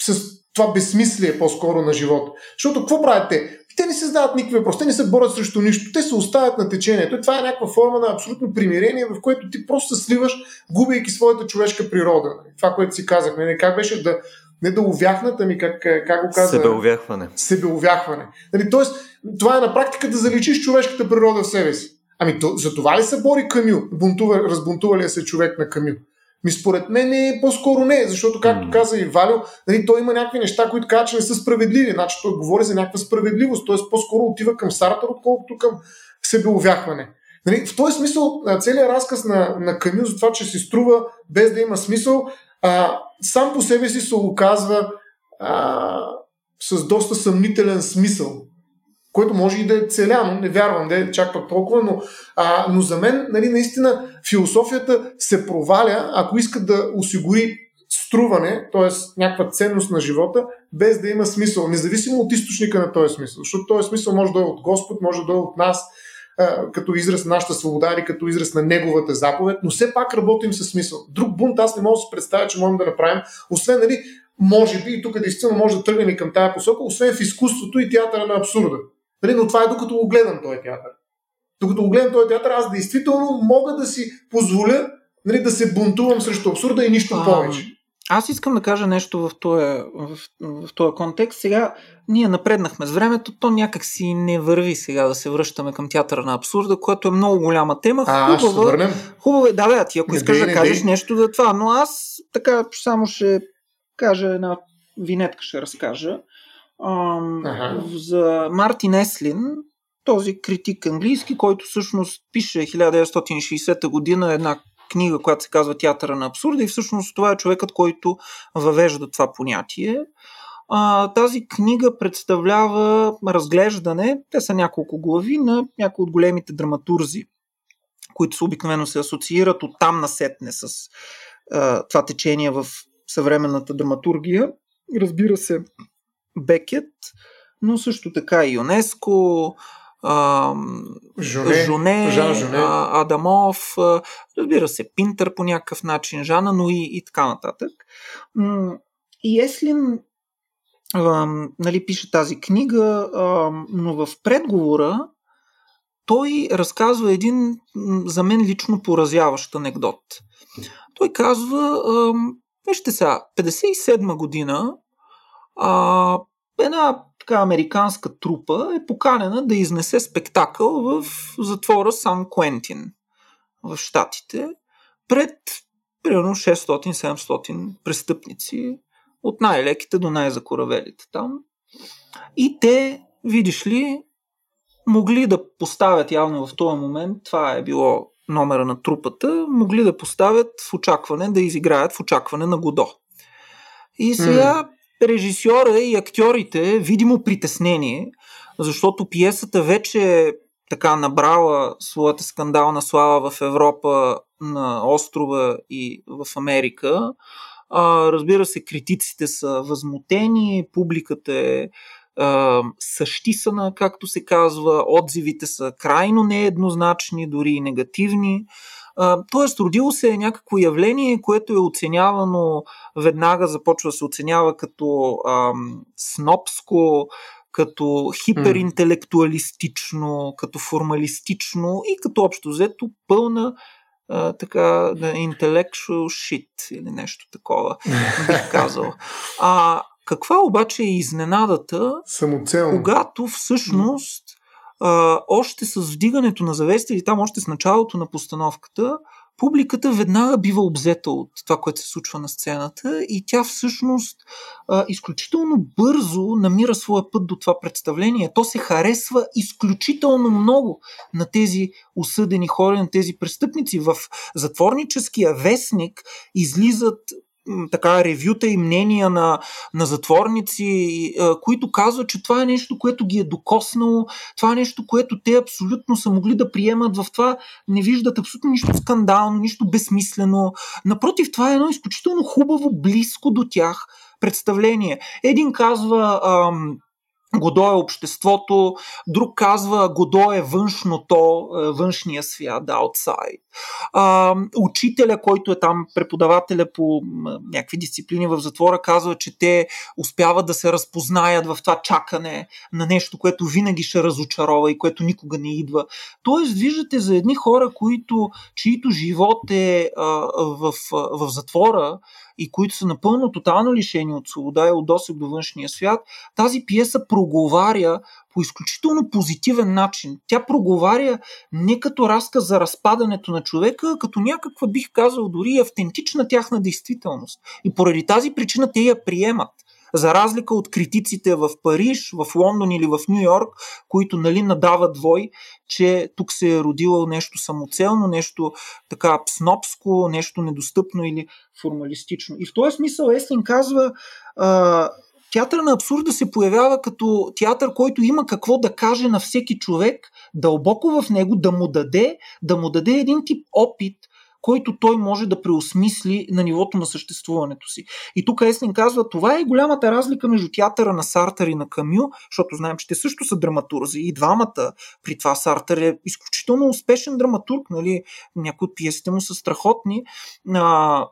с това безсмислие по-скоро на живота. Защото какво правят те? Те не се задават никакви въпроси, те не се борят срещу нищо, те се оставят на течението. И това е някаква форма на абсолютно примирение, в което ти просто се сливаш, губейки своята човешка природа. Това, което си казахме, не как беше да не да увяхнат, ами как, как го казва? Себеувяхване. Себеувяхване. Нали, тоест, това е на практика да заличиш човешката природа в себе си. Ами то, за това ли се бори Камил? Бунтува, разбунтува ли се човек на Камил? Ми според мен е по-скоро не, защото, както каза и Валио, нали, той има някакви неща, които казва, че не са справедливи. Значи той говори за някаква справедливост, т.е. по-скоро отива към Сартър, отколкото към себеувяхване. Нали, в този смисъл, целият разказ на, на Камил за това, че се струва без да има смисъл, а, сам по себе си се оказва а, с доста съмнителен смисъл което може и да е целяно, не вярвам да е чак пък толкова, но, а, но за мен нали, наистина философията се проваля, ако иска да осигури струване, т.е. някаква ценност на живота, без да има смисъл, независимо от източника на този смисъл. Защото този смисъл може да е от Господ, може да е от нас, като израз на нашата свобода или като израз на неговата заповед, но все пак работим със смисъл. Друг бунт аз не мога да се представя, че можем да направим, освен нали, може би, и тук действително може да тръгнем и към тази посока, освен в изкуството и театъра на абсурда. Нали, но това е докато го гледам този театър. Докато го гледам този театър, аз действително мога да си позволя нали, да се бунтувам срещу абсурда и нищо повече. Аз искам да кажа нещо в този, в, в този контекст. Сега ние напреднахме с времето, то някак си не върви сега да се връщаме към театъра на абсурда, което е много голяма тема. А, хубава, ще. Хубаво е, да, бе, ти ако не искаш да кажеш не нещо за това, но аз така само ще кажа една винетка, ще разкажа. Ам, ага. За Мартин Еслин, този критик английски, който всъщност пише 1960 година една книга, която се казва Театъра на абсурда и всъщност това е човекът, който въвежда това понятие. А, тази книга представлява разглеждане, те са няколко глави на някои от големите драматурзи, които обикновено се асоциират от там насетне с а, това течение в съвременната драматургия. Разбира се, Бекет, но също така и ЮНЕСКО, Жоне, Жоне, Жоне. Адамов, разбира се, Пинтър по някакъв начин, Жана, но и, и така нататък. И Еслин нали, пише тази книга, но в предговора той разказва един за мен лично поразяващ анекдот. Той казва, вижте сега, 57 година а, една така американска трупа е поканена да изнесе спектакъл в затвора Сан Куентин в Штатите пред примерно 600-700 престъпници от най-леките до най-закоравелите там. И те, видиш ли, могли да поставят явно в този момент, това е било номера на трупата, могли да поставят в очакване, да изиграят в очакване на Годо. И сега режисьора и актьорите видимо притеснение, защото пиесата вече е така набрала своята скандална слава в Европа, на острова и в Америка. А, разбира се, критиците са възмутени, публиката е а, същисана, както се казва, отзивите са крайно нееднозначни, дори и негативни. Тоест, родило се е някакво явление, което е оценявано веднага, започва да се оценява като ам, снопско, като хиперинтелектуалистично, като формалистично и като общо взето пълна а, така, intellectual shit или нещо такова, бих казал. А каква обаче е изненадата, Самоцелно. когато всъщност а, още с вдигането на завеста или там още с началото на постановката, публиката веднага бива обзета от това, което се случва на сцената и тя всъщност а, изключително бързо намира своя път до това представление. То се харесва изключително много на тези осъдени хора, на тези престъпници. В затворническия вестник излизат така ревюта и мнения на, на затворници, които казват, че това е нещо, което ги е докоснало, това е нещо, което те абсолютно са могли да приемат в това, не виждат абсолютно нищо скандално, нищо безсмислено. Напротив, това е едно изключително хубаво, близко до тях представление. Един казва, ам, Годо е обществото, друг казва Годо е външното, е, външния свят, outside. А, учителя, който е там, преподавателя по някакви дисциплини в затвора, казва, че те успяват да се разпознаят в това чакане на нещо, което винаги ще разочарова и което никога не идва. Тоест, виждате за едни хора, които, чието живот е а, в, в затвора, и които са напълно тотално лишени от свобода и от досег до външния свят, тази пиеса проговаря по изключително позитивен начин. Тя проговаря не като разказ за разпадането на човека, като някаква, бих казал, дори автентична тяхна действителност. И поради тази причина те я приемат. За разлика от критиците в Париж, в Лондон или в Нью Йорк, които нали, надават вой, че тук се е родило нещо самоцелно, нещо така снопско, нещо недостъпно или формалистично. И в този смисъл Естин казва, а, театър на абсурда се появява като театър, който има какво да каже на всеки човек, дълбоко в него, да му даде, да му даде един тип опит, който той може да преосмисли на нивото на съществуването си. И тук Еслин казва, това е голямата разлика между театъра на Сартър и на Камю, защото знаем, че те също са драматурзи и двамата. При това Сартър е изключително успешен драматург, нали? някои от пиесите му са страхотни, а,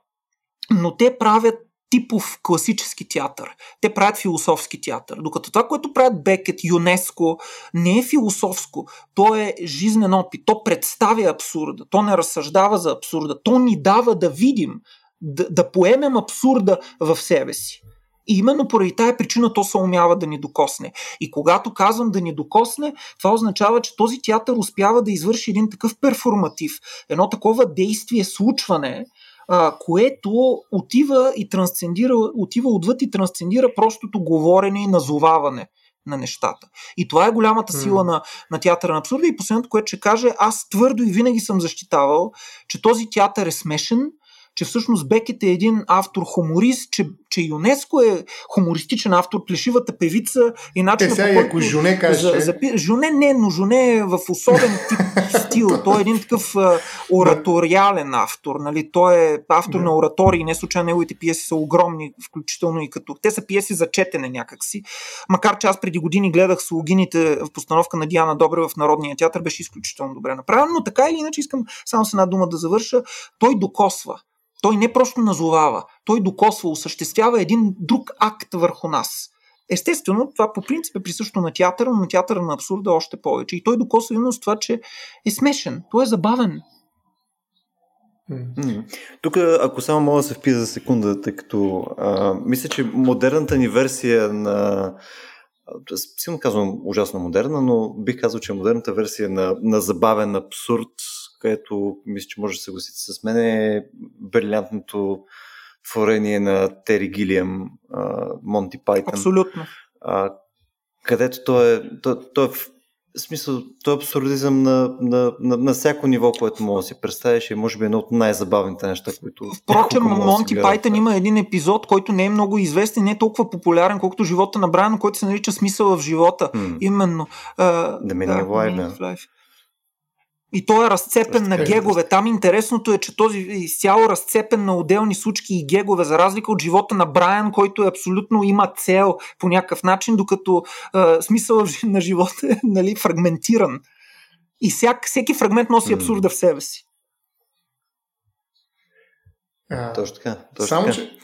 но те правят типов класически театър. Те правят философски театър. Докато това, което правят Бекет, ЮНЕСКО, не е философско. То е жизнен опит. То представя абсурда. То не разсъждава за абсурда. То ни дава да видим, да, да поемем абсурда в себе си. И именно поради тая причина то се умява да ни докосне. И когато казвам да ни докосне, това означава, че този театър успява да извърши един такъв перформатив, едно такова действие, случване, а, което отива и трансцендира, отива отвъд и трансцендира простото говорене и назоваване на нещата. И това е голямата сила mm. на, на театъра на абсурда. И последното, което ще каже, аз твърдо и винаги съм защитавал, че този театър е смешен, че всъщност Бекет е един автор-хуморист, че, че ЮНЕСКО е хумористичен автор, плешивата певица и начин. Е, сега, ако Жуне каже. За, за, Жуне не, но Жуне е в особен тип стил. Той е един такъв а, ораториален автор. Нали? Той е автор на оратории, не случайно неговите пиеси са огромни, включително и като. Те са пиеси за четене някакси. Макар че аз преди години гледах слугините в постановка на Диана Добре в Народния театър, беше изключително добре направен, но така или иначе искам само с една дума да завърша. Той докосва. Той не просто назовава, той докосва, осъществява един друг акт върху нас. Естествено, това по принцип е присъщо на театъра, но на театъра на абсурда още повече. И той докосва именно с това, че е смешен, той е забавен. Mm. Тук, ако само мога да се впия за секунда, тъй като а, мисля, че модерната ни версия на силно казвам ужасно модерна, но бих казал, че модерната версия на, на забавен абсурд където мисля, че може да се съгласите с мен, е брилянтното творение на Тери Гилиам, Монти Пайтън. Абсолютно. А, където той е, той, той е в смисъл, той е абсурдизъм на, на, на, на всяко ниво, което може да си представиш и може би едно от най-забавните неща, които. Впрочем, Монти Пайтън има един епизод, който не е много известен, не е толкова популярен, колкото живота на Брайан, който се нарича смисъл в живота. Hmm. Именно. Uh, The Meaning of Life. И той е разцепен на гегове. Там интересното е, че този е изцяло разцепен на отделни случки и гегове, за разлика от живота на Брайан, който е абсолютно има цел по някакъв начин, докато е, смисъл на живота е нали, фрагментиран. И всяк, всеки фрагмент носи абсурда в себе си. А, точно така. Точно само, така. че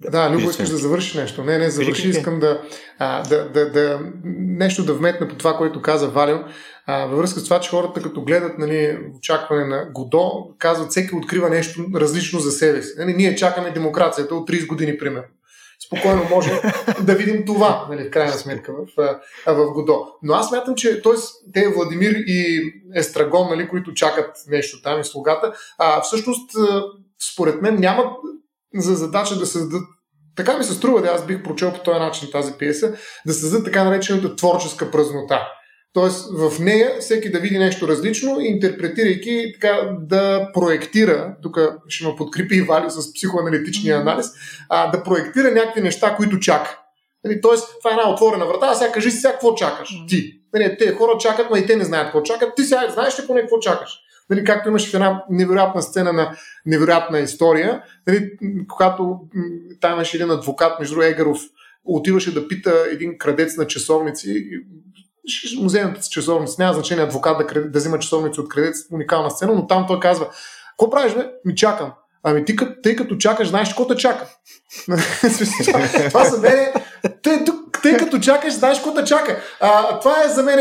да, Любо, искаш да завършиш нещо. Не, не, завърши. Искам да, а, да, да, да, нещо да вметна по това, което каза Валио. А, във връзка с това, че хората като гледат нали, очакване на Годо, казват всеки открива нещо различно за себе си. Нали, ние чакаме демокрацията от 30 години, примерно. Спокойно може да видим това, нали, в крайна сметка, в, в Годо. Но аз мятам, че т.е. те Владимир и Естрагон, нали, които чакат нещо там и слугата, а, всъщност според мен нямат за задача да създадат така ми се струва, да аз бих прочел по този начин тази пиеса, да създадат така наречената творческа празнота. Тоест в нея всеки да види нещо различно, интерпретирайки така да проектира, тук ще ме подкрепи и Вали с психоаналитичния анализ, а, да проектира някакви неща, които чака. Нали, тоест, това е една отворена врата, а сега кажи си сега какво чакаш. Ти. Нали, те хора чакат, но и те не знаят какво чакат. Ти сега знаеш ли поне какво чакаш. Нали, както имаше в една невероятна сцена на невероятна история, нали, когато там имаше един адвокат, между Егаров, отиваше да пита един крадец на часовници, музейната часовница, няма значение адвокат да, да взима часовници от крадец, уникална сцена, но там той казва, какво правиш, бе? Ми чакам. Ами ти, тъй като чакаш, знаеш какво те чака. това за мен е, тъй, тъй като чакаш, знаеш какво те чака. А, това е за мен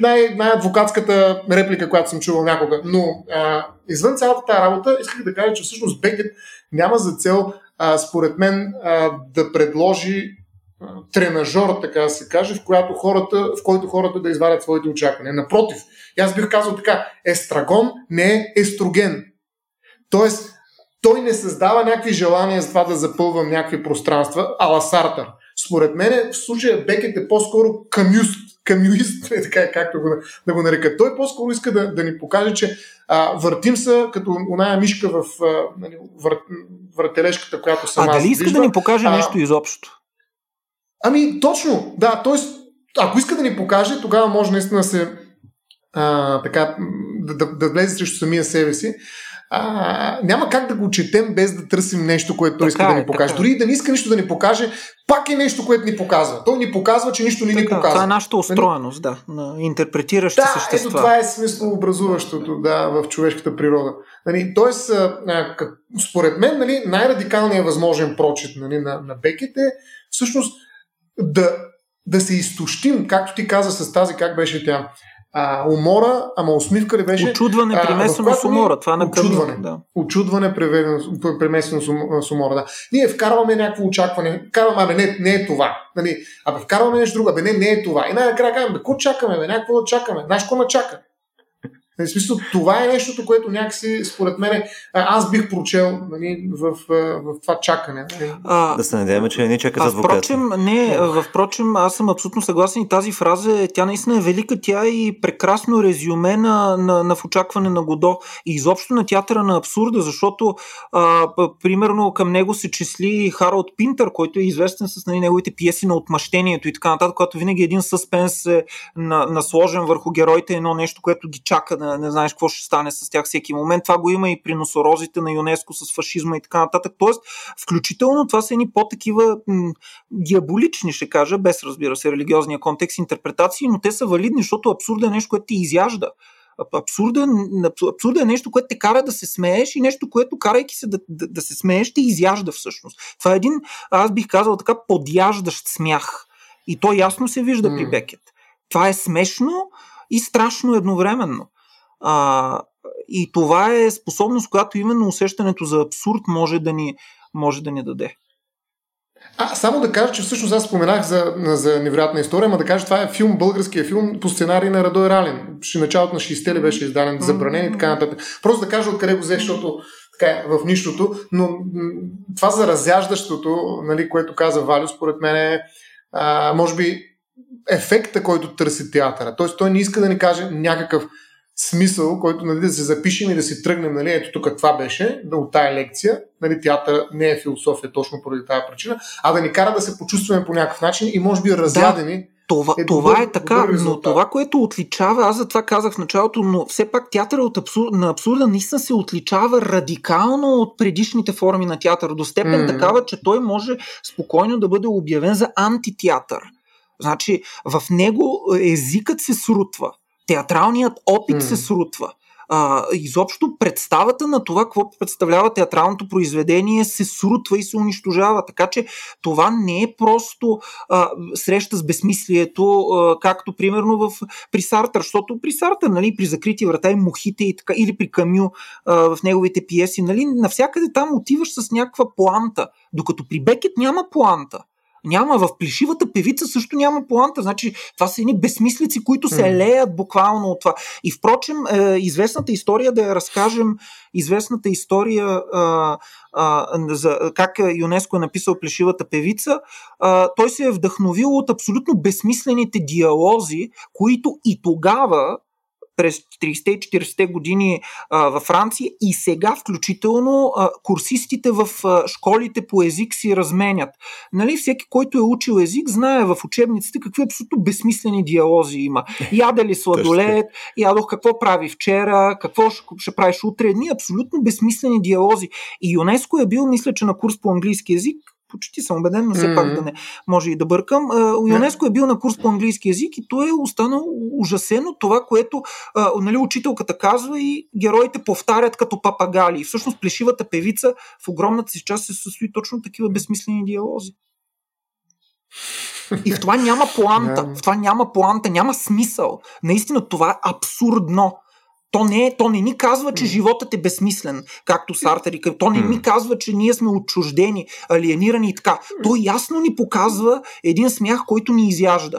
най- най-адвокатската реплика, която съм чувал някога. Но а, извън цялата тази работа, исках да кажа, че всъщност Бекет няма за цел, а, според мен, а, да предложи тренажор, така да се каже, в, която хората, в който хората да извадят своите очаквания. Напротив, аз бих казал така, естрагон не е естроген. Тоест, той не създава някакви желания за това да запълвам някакви пространства, ала Сартър. Според мен в случая Бекет е по-скоро камюст, камюист, е така както го, да го нарека. Той по-скоро иска да, да ни покаже, че а, въртим се като оная мишка в а, нали, вър, въртележката, която сама А дали иска да ни покаже а, нещо изобщо? Ами, точно, да. Т.е. ако иска да ни покаже, тогава може наистина да се а, така, да, да, да влезе срещу самия себе си а, няма как да го четем без да търсим нещо, което той иска е, да ни покаже. Така. Е. Дори да не иска нищо да ни покаже, пак е нещо, което ни показва. Той ни показва, че нищо не ни показва. Това е нашата нали? устроеност, да, на интерпретиращи да, същества. Ето това е смисъл образуващото да, в човешката природа. Нали, тоест, а, как, според мен, нали, най-радикалният възможен прочит нали, на, на Бекет е всъщност да, да се изтощим, както ти каза с тази, как беше тя, а, умора, ама усмивка ли беше? Очудване, примесено с умора. Това на очудване. Да. Очудване, премесено с умора. Да. Ние вкарваме някакво очакване. Вкарваме, абе, не, не е това. Нали? Абе, вкарваме нещо друго. Абе, не, не е това. И най-накрая казваме, какво чакаме, бе, някакво да чакаме. Знаеш какво чака? В смисъл, това е нещото, което някакси, според мен, аз бих прочел нали, в, в, в това чакане. Нали. А, да се надяваме, че не чакат адвокат. Впрочем, не, впрочем, аз съм абсолютно съгласен и тази фраза, тя наистина е велика, тя е и прекрасно резюме на, на, на в очакване на Годо и изобщо на театъра на абсурда, защото а, примерно към него се числи Харалд Пинтър, който е известен с нали, неговите пиеси на отмъщението и така нататък, когато винаги един съспенс е насложен върху героите, едно нещо, което ги чака да не знаеш какво ще стане с тях всеки момент. Това го има и при носорозите на ЮНЕСКО с фашизма и така нататък. Тоест, включително това са едни по-такива м- диаболични, ще кажа, без разбира се религиозния контекст интерпретации, но те са валидни, защото абсурда е нещо, което ти изяжда. Абсурда, абсурда е нещо, което те кара да се смееш и нещо, което карайки се да, да, да се смееш, те изяжда всъщност. Това е един, аз бих казал така, подяждащ смях. И то ясно се вижда mm. при Бекет. Това е смешно и страшно едновременно. А, и това е способност, която именно усещането за абсурд може да ни, може да ни даде. А, само да кажа, че всъщност аз споменах за, за невероятна история, но да кажа, това е филм, българския филм по сценарий на Радой Ралин. Началото на 60-те ли беше издаден, забранен и така нататък. Просто да кажа откъде го взе, защото така е, в нищото, но това за разяждащото, нали, което каза Валю, според мен е, а, може би, ефекта, който търси театъра. Тоест, той не иска да ни каже някакъв смисъл, който нали, да се запишем и да си тръгнем, нали, ето тук това беше, да от тая лекция, нали, театър не е философия точно поради тази причина, а да ни кара да се почувстваме по някакъв начин и може би разядени. Да. Това е, това добър, е така, но това, което отличава, аз за това казах в началото, но все пак театъра от абсур... на абсурда наистина се отличава радикално от предишните форми на театър, до степен mm. такава, че той може спокойно да бъде обявен за антитеатър. Значи в него езикът се срутва театралният опит mm. се срутва. а, изобщо представата на това, какво представлява театралното произведение, се срутва и се унищожава. Така че това не е просто а, среща с безсмислието, а, както примерно в, при Сартър, защото при Сартър, нали, при закрити врата и мухите и така, или при Камю а, в неговите пиеси, нали, навсякъде там отиваш с някаква планта, докато при Бекет няма планта. Няма. В плешивата певица също няма планта. Значи, това са едни безсмислици, които се mm. леят буквално от това. И впрочем, е, известната история, да я разкажем, известната история а, а, за как ЮНЕСКО е написал плешивата певица, а, той се е вдъхновил от абсолютно безсмислените диалози, които и тогава през 30-те и 40-те години а, във Франция и сега включително а, курсистите в а, школите по език си разменят. Нали, всеки, който е учил език, знае в учебниците какви абсолютно безсмислени диалози има. Яде ли сладолет, ядох какво прави вчера, какво ще, ще правиш утре. Едни абсолютно безсмислени диалози. И ЮНЕСКО е бил, мисля, че на курс по английски язик почти съм убеден, но все mm-hmm. пак да не може и да бъркам. ЮНЕСКО е бил на курс по английски язик и той е останал ужасен от това, което а, нали, учителката казва и героите повтарят като папагали. И всъщност плешивата певица в огромната си част се състои точно такива безсмислени диалози. И в това няма планта. В това няма планта, няма смисъл. Наистина това е абсурдно. То не, то не ни казва, че животът е безсмислен, както Сартер и То не ни казва, че ние сме отчуждени, алиенирани и така. То ясно ни показва един смях, който ни изяжда.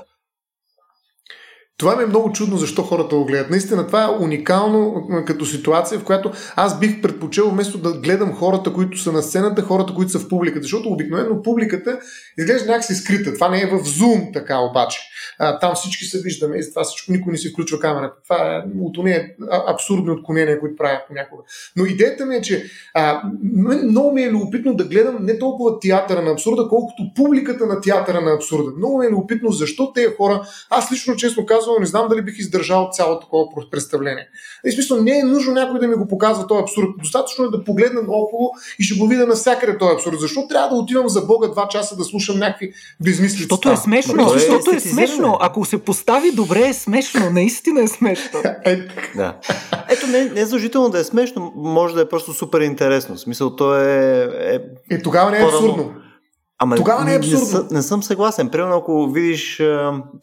Това ми е много чудно защо хората го гледат. Наистина, това е уникално като ситуация, в която аз бих предпочел вместо да гледам хората, които са на сцената, хората, които са в публиката. Защото обикновено публиката изглежда някакси скрита. Това не е в Zoom така обаче. А, там всички се виждаме и това всичко никой не си включва камерата. Това е от уния абсурдни отклонения, които правят понякога. Но идеята ми е, че а, много ми е любопитно да гледам не толкова театъра на абсурда, колкото публиката на театъра на абсурда. Много ми е любопитно защо тези хора, аз лично честно казвам, не знам дали бих издържал цялото такова представление. И смисъл, не е нужно някой да ми го показва този абсурд. Достатъчно е да погледна около и ще го видя навсякъде този абсурд. Защо трябва да отивам за Бога два часа да слушам някакви безмислици? Защото е смешно. Е защото е смешно. Ако се постави добре, е смешно. Наистина е смешно. Е, да. Ето, не, не е задължително да е смешно. Може да е просто супер интересно. В смисъл, то е. Е, е тогава не е абсурдно. Ама Тогава не е абсурдно. Не, не съм съгласен. Примерно, ако видиш,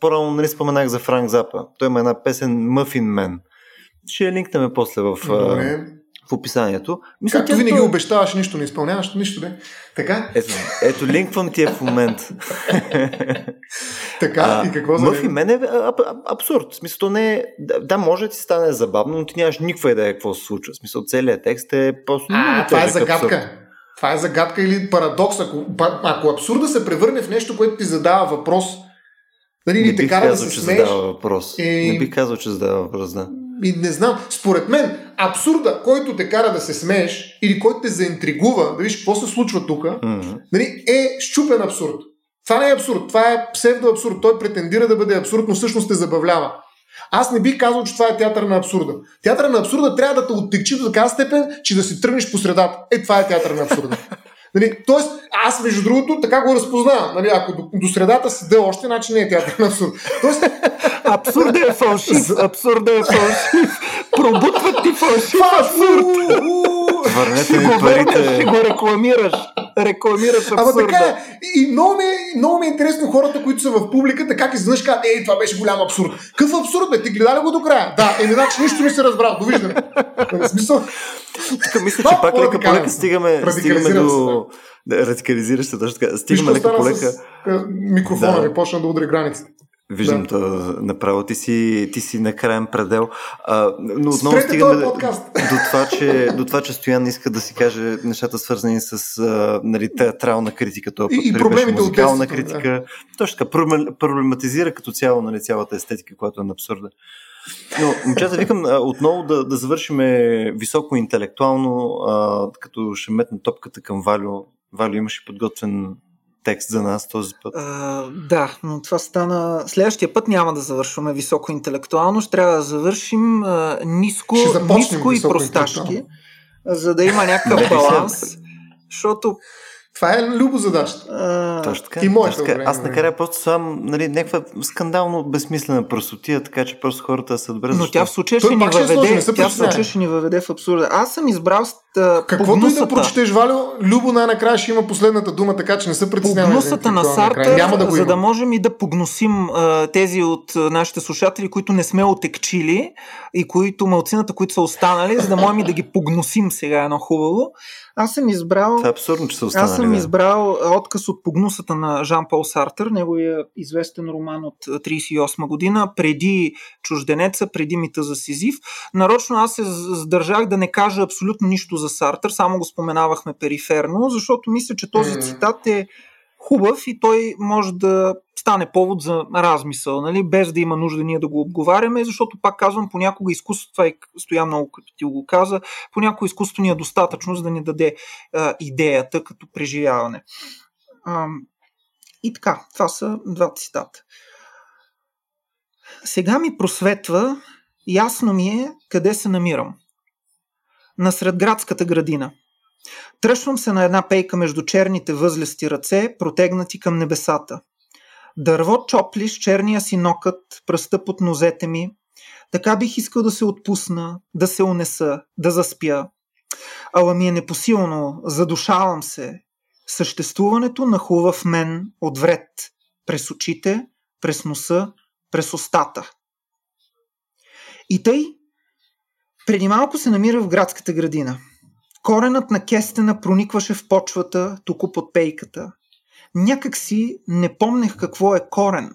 по-рано нали споменах за Франк Запа. Той има една песен Muffin Man. Ще линкнем после в, Добре. в описанието. Мисля, Както винаги то... обещаваш, нищо не изпълняваш, нищо не. Така? Ето, ето линквам ти е в момент. така, а, и какво за Мъфи мен е абсурд. В смисъл, то не е... Да, може да ти стане забавно, но ти нямаш никаква идея какво се случва. В смисъл, целият текст е просто. А, това е загадка. Абсурд. Това е загадка или парадокс. Ако, ако абсурда се превърне в нещо, което ти задава въпрос, нали, не бих казал, да че смееш, задава въпрос. И... Не бих казал, че задава въпрос, да. И не знам, според мен, абсурда, който те кара да се смееш или който те заинтригува, да видиш какво се случва тук, mm-hmm. нали, е щупен абсурд. Това не е абсурд, това е псевдоабсурд. Той претендира да бъде абсурд, но всъщност те забавлява. Аз не бих казал, че това е театър на абсурда. Театър на абсурда трябва да те оттекчи до такава степен, че да си тръгнеш по средата. Е, това е театър на абсурда. Нали, тоест, аз между другото така го разпознавам. Нали, ако до, до средата седа още, значи не е театър на абсурд. Тоест, абсурда е фалшив. Абсурда е фалшив. Пробутват ти фалшив абсурд. Върнете ми парите. Ще го рекламираш. Рекламираш абсурда. Ама така е. И много ми, е, много ми е интересно хората, които са в публиката, как изведнъж казват, ей, това беше голям абсурд. Какъв абсурд, бе? Ти гледа ли го до края? Да, еми, значи нищо не се разбрал. Довиждане. В смисъл, тук мисля, че пак лека по лека стигаме, стигаме до... Се, точно така. Стигаме лека по лека. Микрофона ви почна да удари границите. Виждам да. направо. Ти си, ти си на крайен предел. А, но отново стигаме до, това, че, до това, че Стоян иска да си каже нещата свързани с а, нали, театрална критика. Това и, и проблемите музикална от критика. Да. Точно така. Проблематизира като цяло нали, цялата естетика, която е на абсурда. Но, момчета, викам отново да, да завършим високо интелектуално, а, като ще метна топката към Валю. Валю, имаше подготвен текст за нас този път. А, да, но това стана. Следващия път няма да завършваме високо интелектуално, ще трябва да завършим а, ниско, ниско и просташки, за да има някакъв баланс. защото Това е любо задачата. Точно така. И моята така. Аз накрая просто съм нали, някаква скандално безсмислена просотия, така че просто хората се добре. Но тя в случая ще ни въведе, тя в случая ще ни въведе в абсурда. Аз съм избрал Каквото и да прочетеш, Валю, Любо най-накрая ще има последната дума, така че не се притесняваме. Погнусата на Сартър, Няма да за да можем и да погносим а, тези от нашите слушатели, които не сме отекчили и които малцината, които са останали, за да можем и да ги погносим сега едно хубаво. Аз съм избрал. Това е абсурдно, че са останали. Аз съм избрал отказ от погнусата на Жан-Пол Сартър, неговия известен роман от 38 година, преди Чужденеца, преди Мита за Сизив. Нарочно аз се задържах да не кажа абсолютно нищо за Сартър, само го споменавахме периферно, защото мисля, че този цитат е хубав и той може да стане повод за размисъл, нали? без да има нужда ние да го обговаряме, защото пак казвам, понякога изкуството, това и стоя много като ти го каза, понякога изкуството ни е достатъчно, за да ни даде а, идеята като преживяване. А, и така, това са два цитата. Сега ми просветва, ясно ми е къде се намирам. Насред градската градина – Тръщвам се на една пейка между черните възлести ръце, протегнати към небесата. Дърво чопли с черния си нокът пръста под нозете ми. Така бих искал да се отпусна, да се унеса, да заспя. Ала ми е непосилно, задушавам се. Съществуването нахува в мен от вред. През очите, през носа, през устата. И тъй, преди малко се намира в градската градина – Коренът на кестена проникваше в почвата, тук под пейката. Някак си не помнех какво е корен.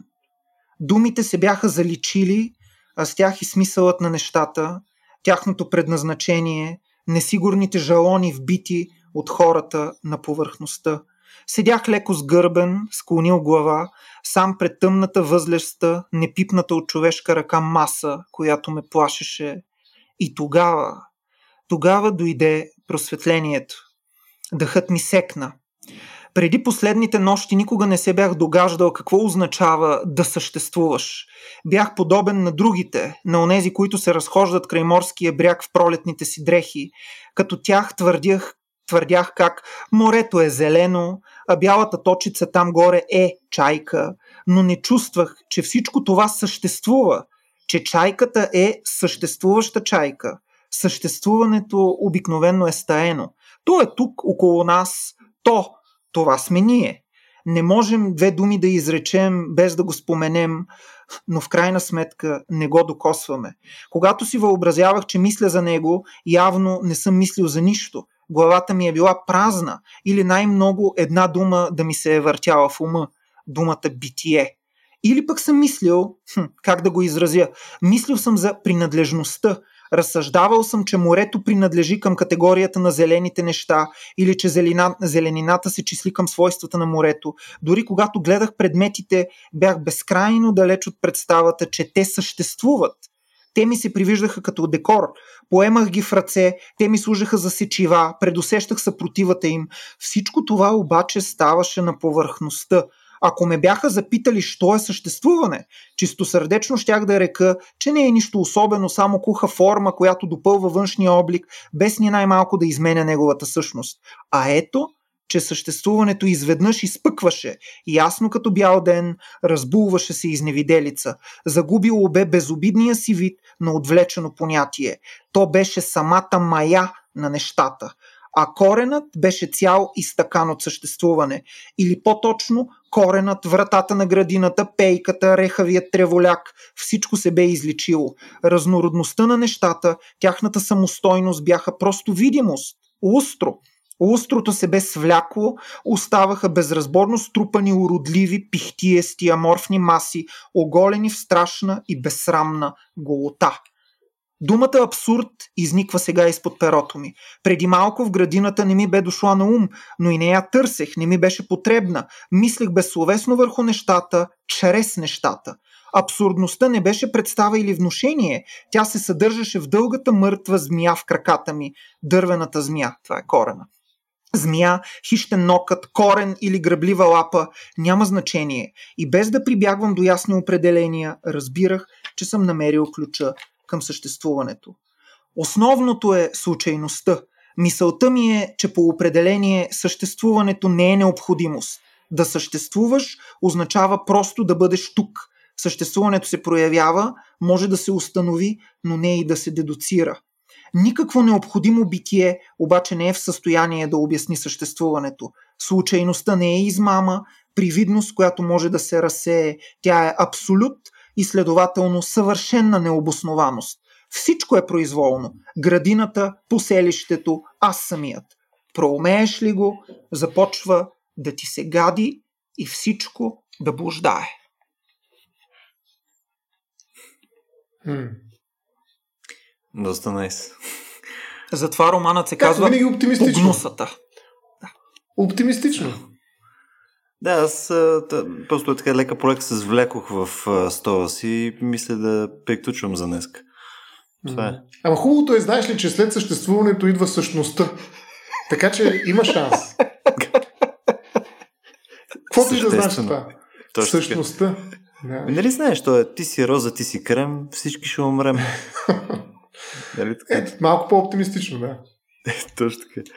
Думите се бяха заличили, а с тях и смисълът на нещата, тяхното предназначение, несигурните жалони вбити от хората на повърхността. Седях леко сгърбен, склонил глава, сам пред тъмната възлеста, непипната от човешка ръка маса, която ме плашеше. И тогава, тогава дойде просветлението. Дъхът ми секна. Преди последните нощи никога не се бях догаждал какво означава да съществуваш. Бях подобен на другите, на онези, които се разхождат край морския бряг в пролетните си дрехи. Като тях твърдях, твърдях как морето е зелено, а бялата точица там горе е чайка, но не чувствах, че всичко това съществува, че чайката е съществуваща чайка – съществуването обикновено е стаено. То е тук около нас, то, това сме ние. Не можем две думи да изречем без да го споменем, но в крайна сметка не го докосваме. Когато си въобразявах, че мисля за него, явно не съм мислил за нищо. Главата ми е била празна или най-много една дума да ми се е въртяла в ума. Думата битие. Или пък съм мислил, хм, как да го изразя, мислил съм за принадлежността, Разсъждавал съм, че морето принадлежи към категорията на зелените неща или че зелена, зеленината се числи към свойствата на морето. Дори когато гледах предметите, бях безкрайно далеч от представата, че те съществуват. Те ми се привиждаха като декор. Поемах ги в ръце, те ми служаха за сечива, предусещах съпротивата им. Всичко това обаче ставаше на повърхността – ако ме бяха запитали, що е съществуване, чистосърдечно щях да река, че не е нищо особено, само куха форма, която допълва външния облик, без ни най-малко да изменя неговата същност. А ето, че съществуването изведнъж изпъкваше, ясно като бял ден, разбулваше се изневиделица, загубило бе безобидния си вид на отвлечено понятие. То беше самата мая на нещата а коренът беше цял и стакан от съществуване. Или по-точно, коренът, вратата на градината, пейката, рехавият треволяк, всичко се бе изличило. Разнородността на нещата, тяхната самостойност бяха просто видимост, устро. Устрото се бе свлякло, оставаха безразборно струпани уродливи, пихтиести, аморфни маси, оголени в страшна и безсрамна голота – Думата абсурд изниква сега изпод перото ми. Преди малко в градината не ми бе дошла на ум, но и не я търсех, не ми беше потребна. Мислех безсловесно върху нещата, чрез нещата. Абсурдността не беше представа или внушение. Тя се съдържаше в дългата мъртва змия в краката ми. Дървената змия. Това е корена. Змия, хищен нокът, корен или гръблива лапа, няма значение. И без да прибягвам до ясни определения, разбирах, че съм намерил ключа към съществуването. Основното е случайността. Мисълта ми е, че по определение съществуването не е необходимост. Да съществуваш означава просто да бъдеш тук. Съществуването се проявява, може да се установи, но не и да се дедуцира. Никакво необходимо битие обаче не е в състояние да обясни съществуването. Случайността не е измама, привидност, която може да се разсее. Тя е абсолют и следователно съвършенна необоснованост. Всичко е произволно. Градината, поселището, аз самият. Проумееш ли го, започва да ти се гади и всичко да блуждае. Хм. Доста найс. Затова романът се казва. Погнусата. Да. Оптимистично. Да, аз тъ, просто е така лека проект се свлекох в стола си и мисля да приключвам за днес. Това е. Ама хубавото е, знаеш ли, че след съществуването идва същността. Така че има шанс. Какво ти да знаеш това? Точно Същността. Да. Ами нали знаеш, то е, ти си роза, ти си крем, всички ще умрем. нали така? Ето, малко по-оптимистично, да. Точно така.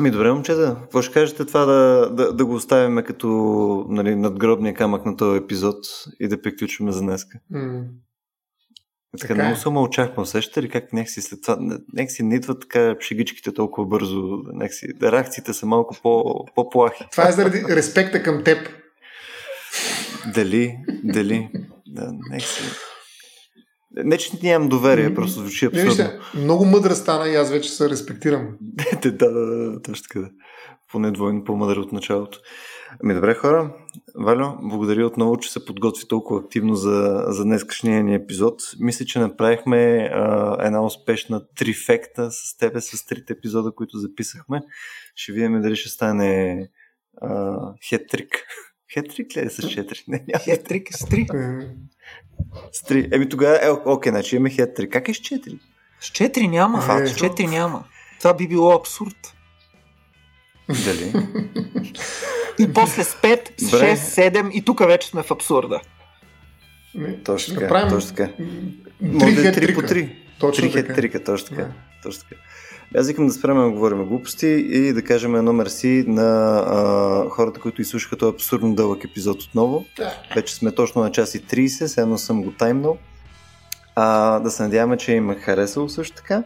Ми добре, момчета, какво ще кажете това да, да, да го оставим като нали, надгробния камък на този епизод и да приключваме за днеска? Mm. Така, така много е. съм очаквам. Сещате ли как някакси след това, някакси не идват така шегичките толкова бързо, някакси, реакциите са малко по, по-плахи. Това е заради респекта към теб. Дали, дали, да, някакси. Не, че нямам доверие, просто звучи абсурдно. Вижте, много мъдра стана и аз вече се респектирам. да, да, да, точно така да. Поне двойно по-мъдър от началото. Ами добре хора, Валю, благодаря отново, че се подготви толкова активно за, за днескашния ни епизод. Мисля, че направихме а, една успешна трифекта с тебе, с трите епизода, които записахме. Ще видим дали ще стане а, хетрик. Хетрик ли е с 4? Не, няма. Хетрик с 3. С 3. Еми тогава, е, окей, значи имаме хетрик. Как е с 4? С 4 няма. Е. С 4 няма. Това би било абсурд. Дали? И после с 5, с 6, 7 и тук вече сме в абсурда. Точно така. Точно така. 3 по 3. Точно 3 хет-трика, точно така. Точно така. Аз викам да спрем да говорим глупости и да кажем едно мерси на а, хората, които изслушаха този абсурдно дълъг епизод отново. Вече сме точно на час и 30, сега съм го таймнал. А, да се надяваме, че им е харесало също така.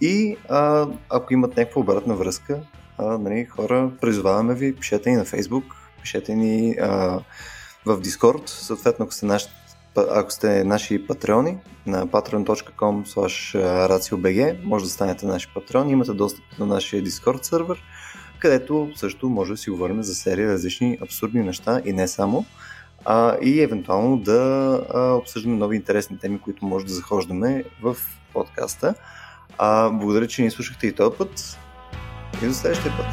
И а, ако имат някаква обратна връзка, а, нали, хора, призоваваме ви, пишете ни на Facebook, пишете ни а, в Discord, съответно ако сте наши ако сте наши патреони на patreon.com raciobg, може да станете наши патреони, имате достъп до нашия Discord сервер, където също може да си говорим за серия различни абсурдни неща и не само, а, и евентуално да а, обсъждаме нови интересни теми, които може да захождаме в подкаста. А, благодаря, че ни слушахте и този път и до следващия път.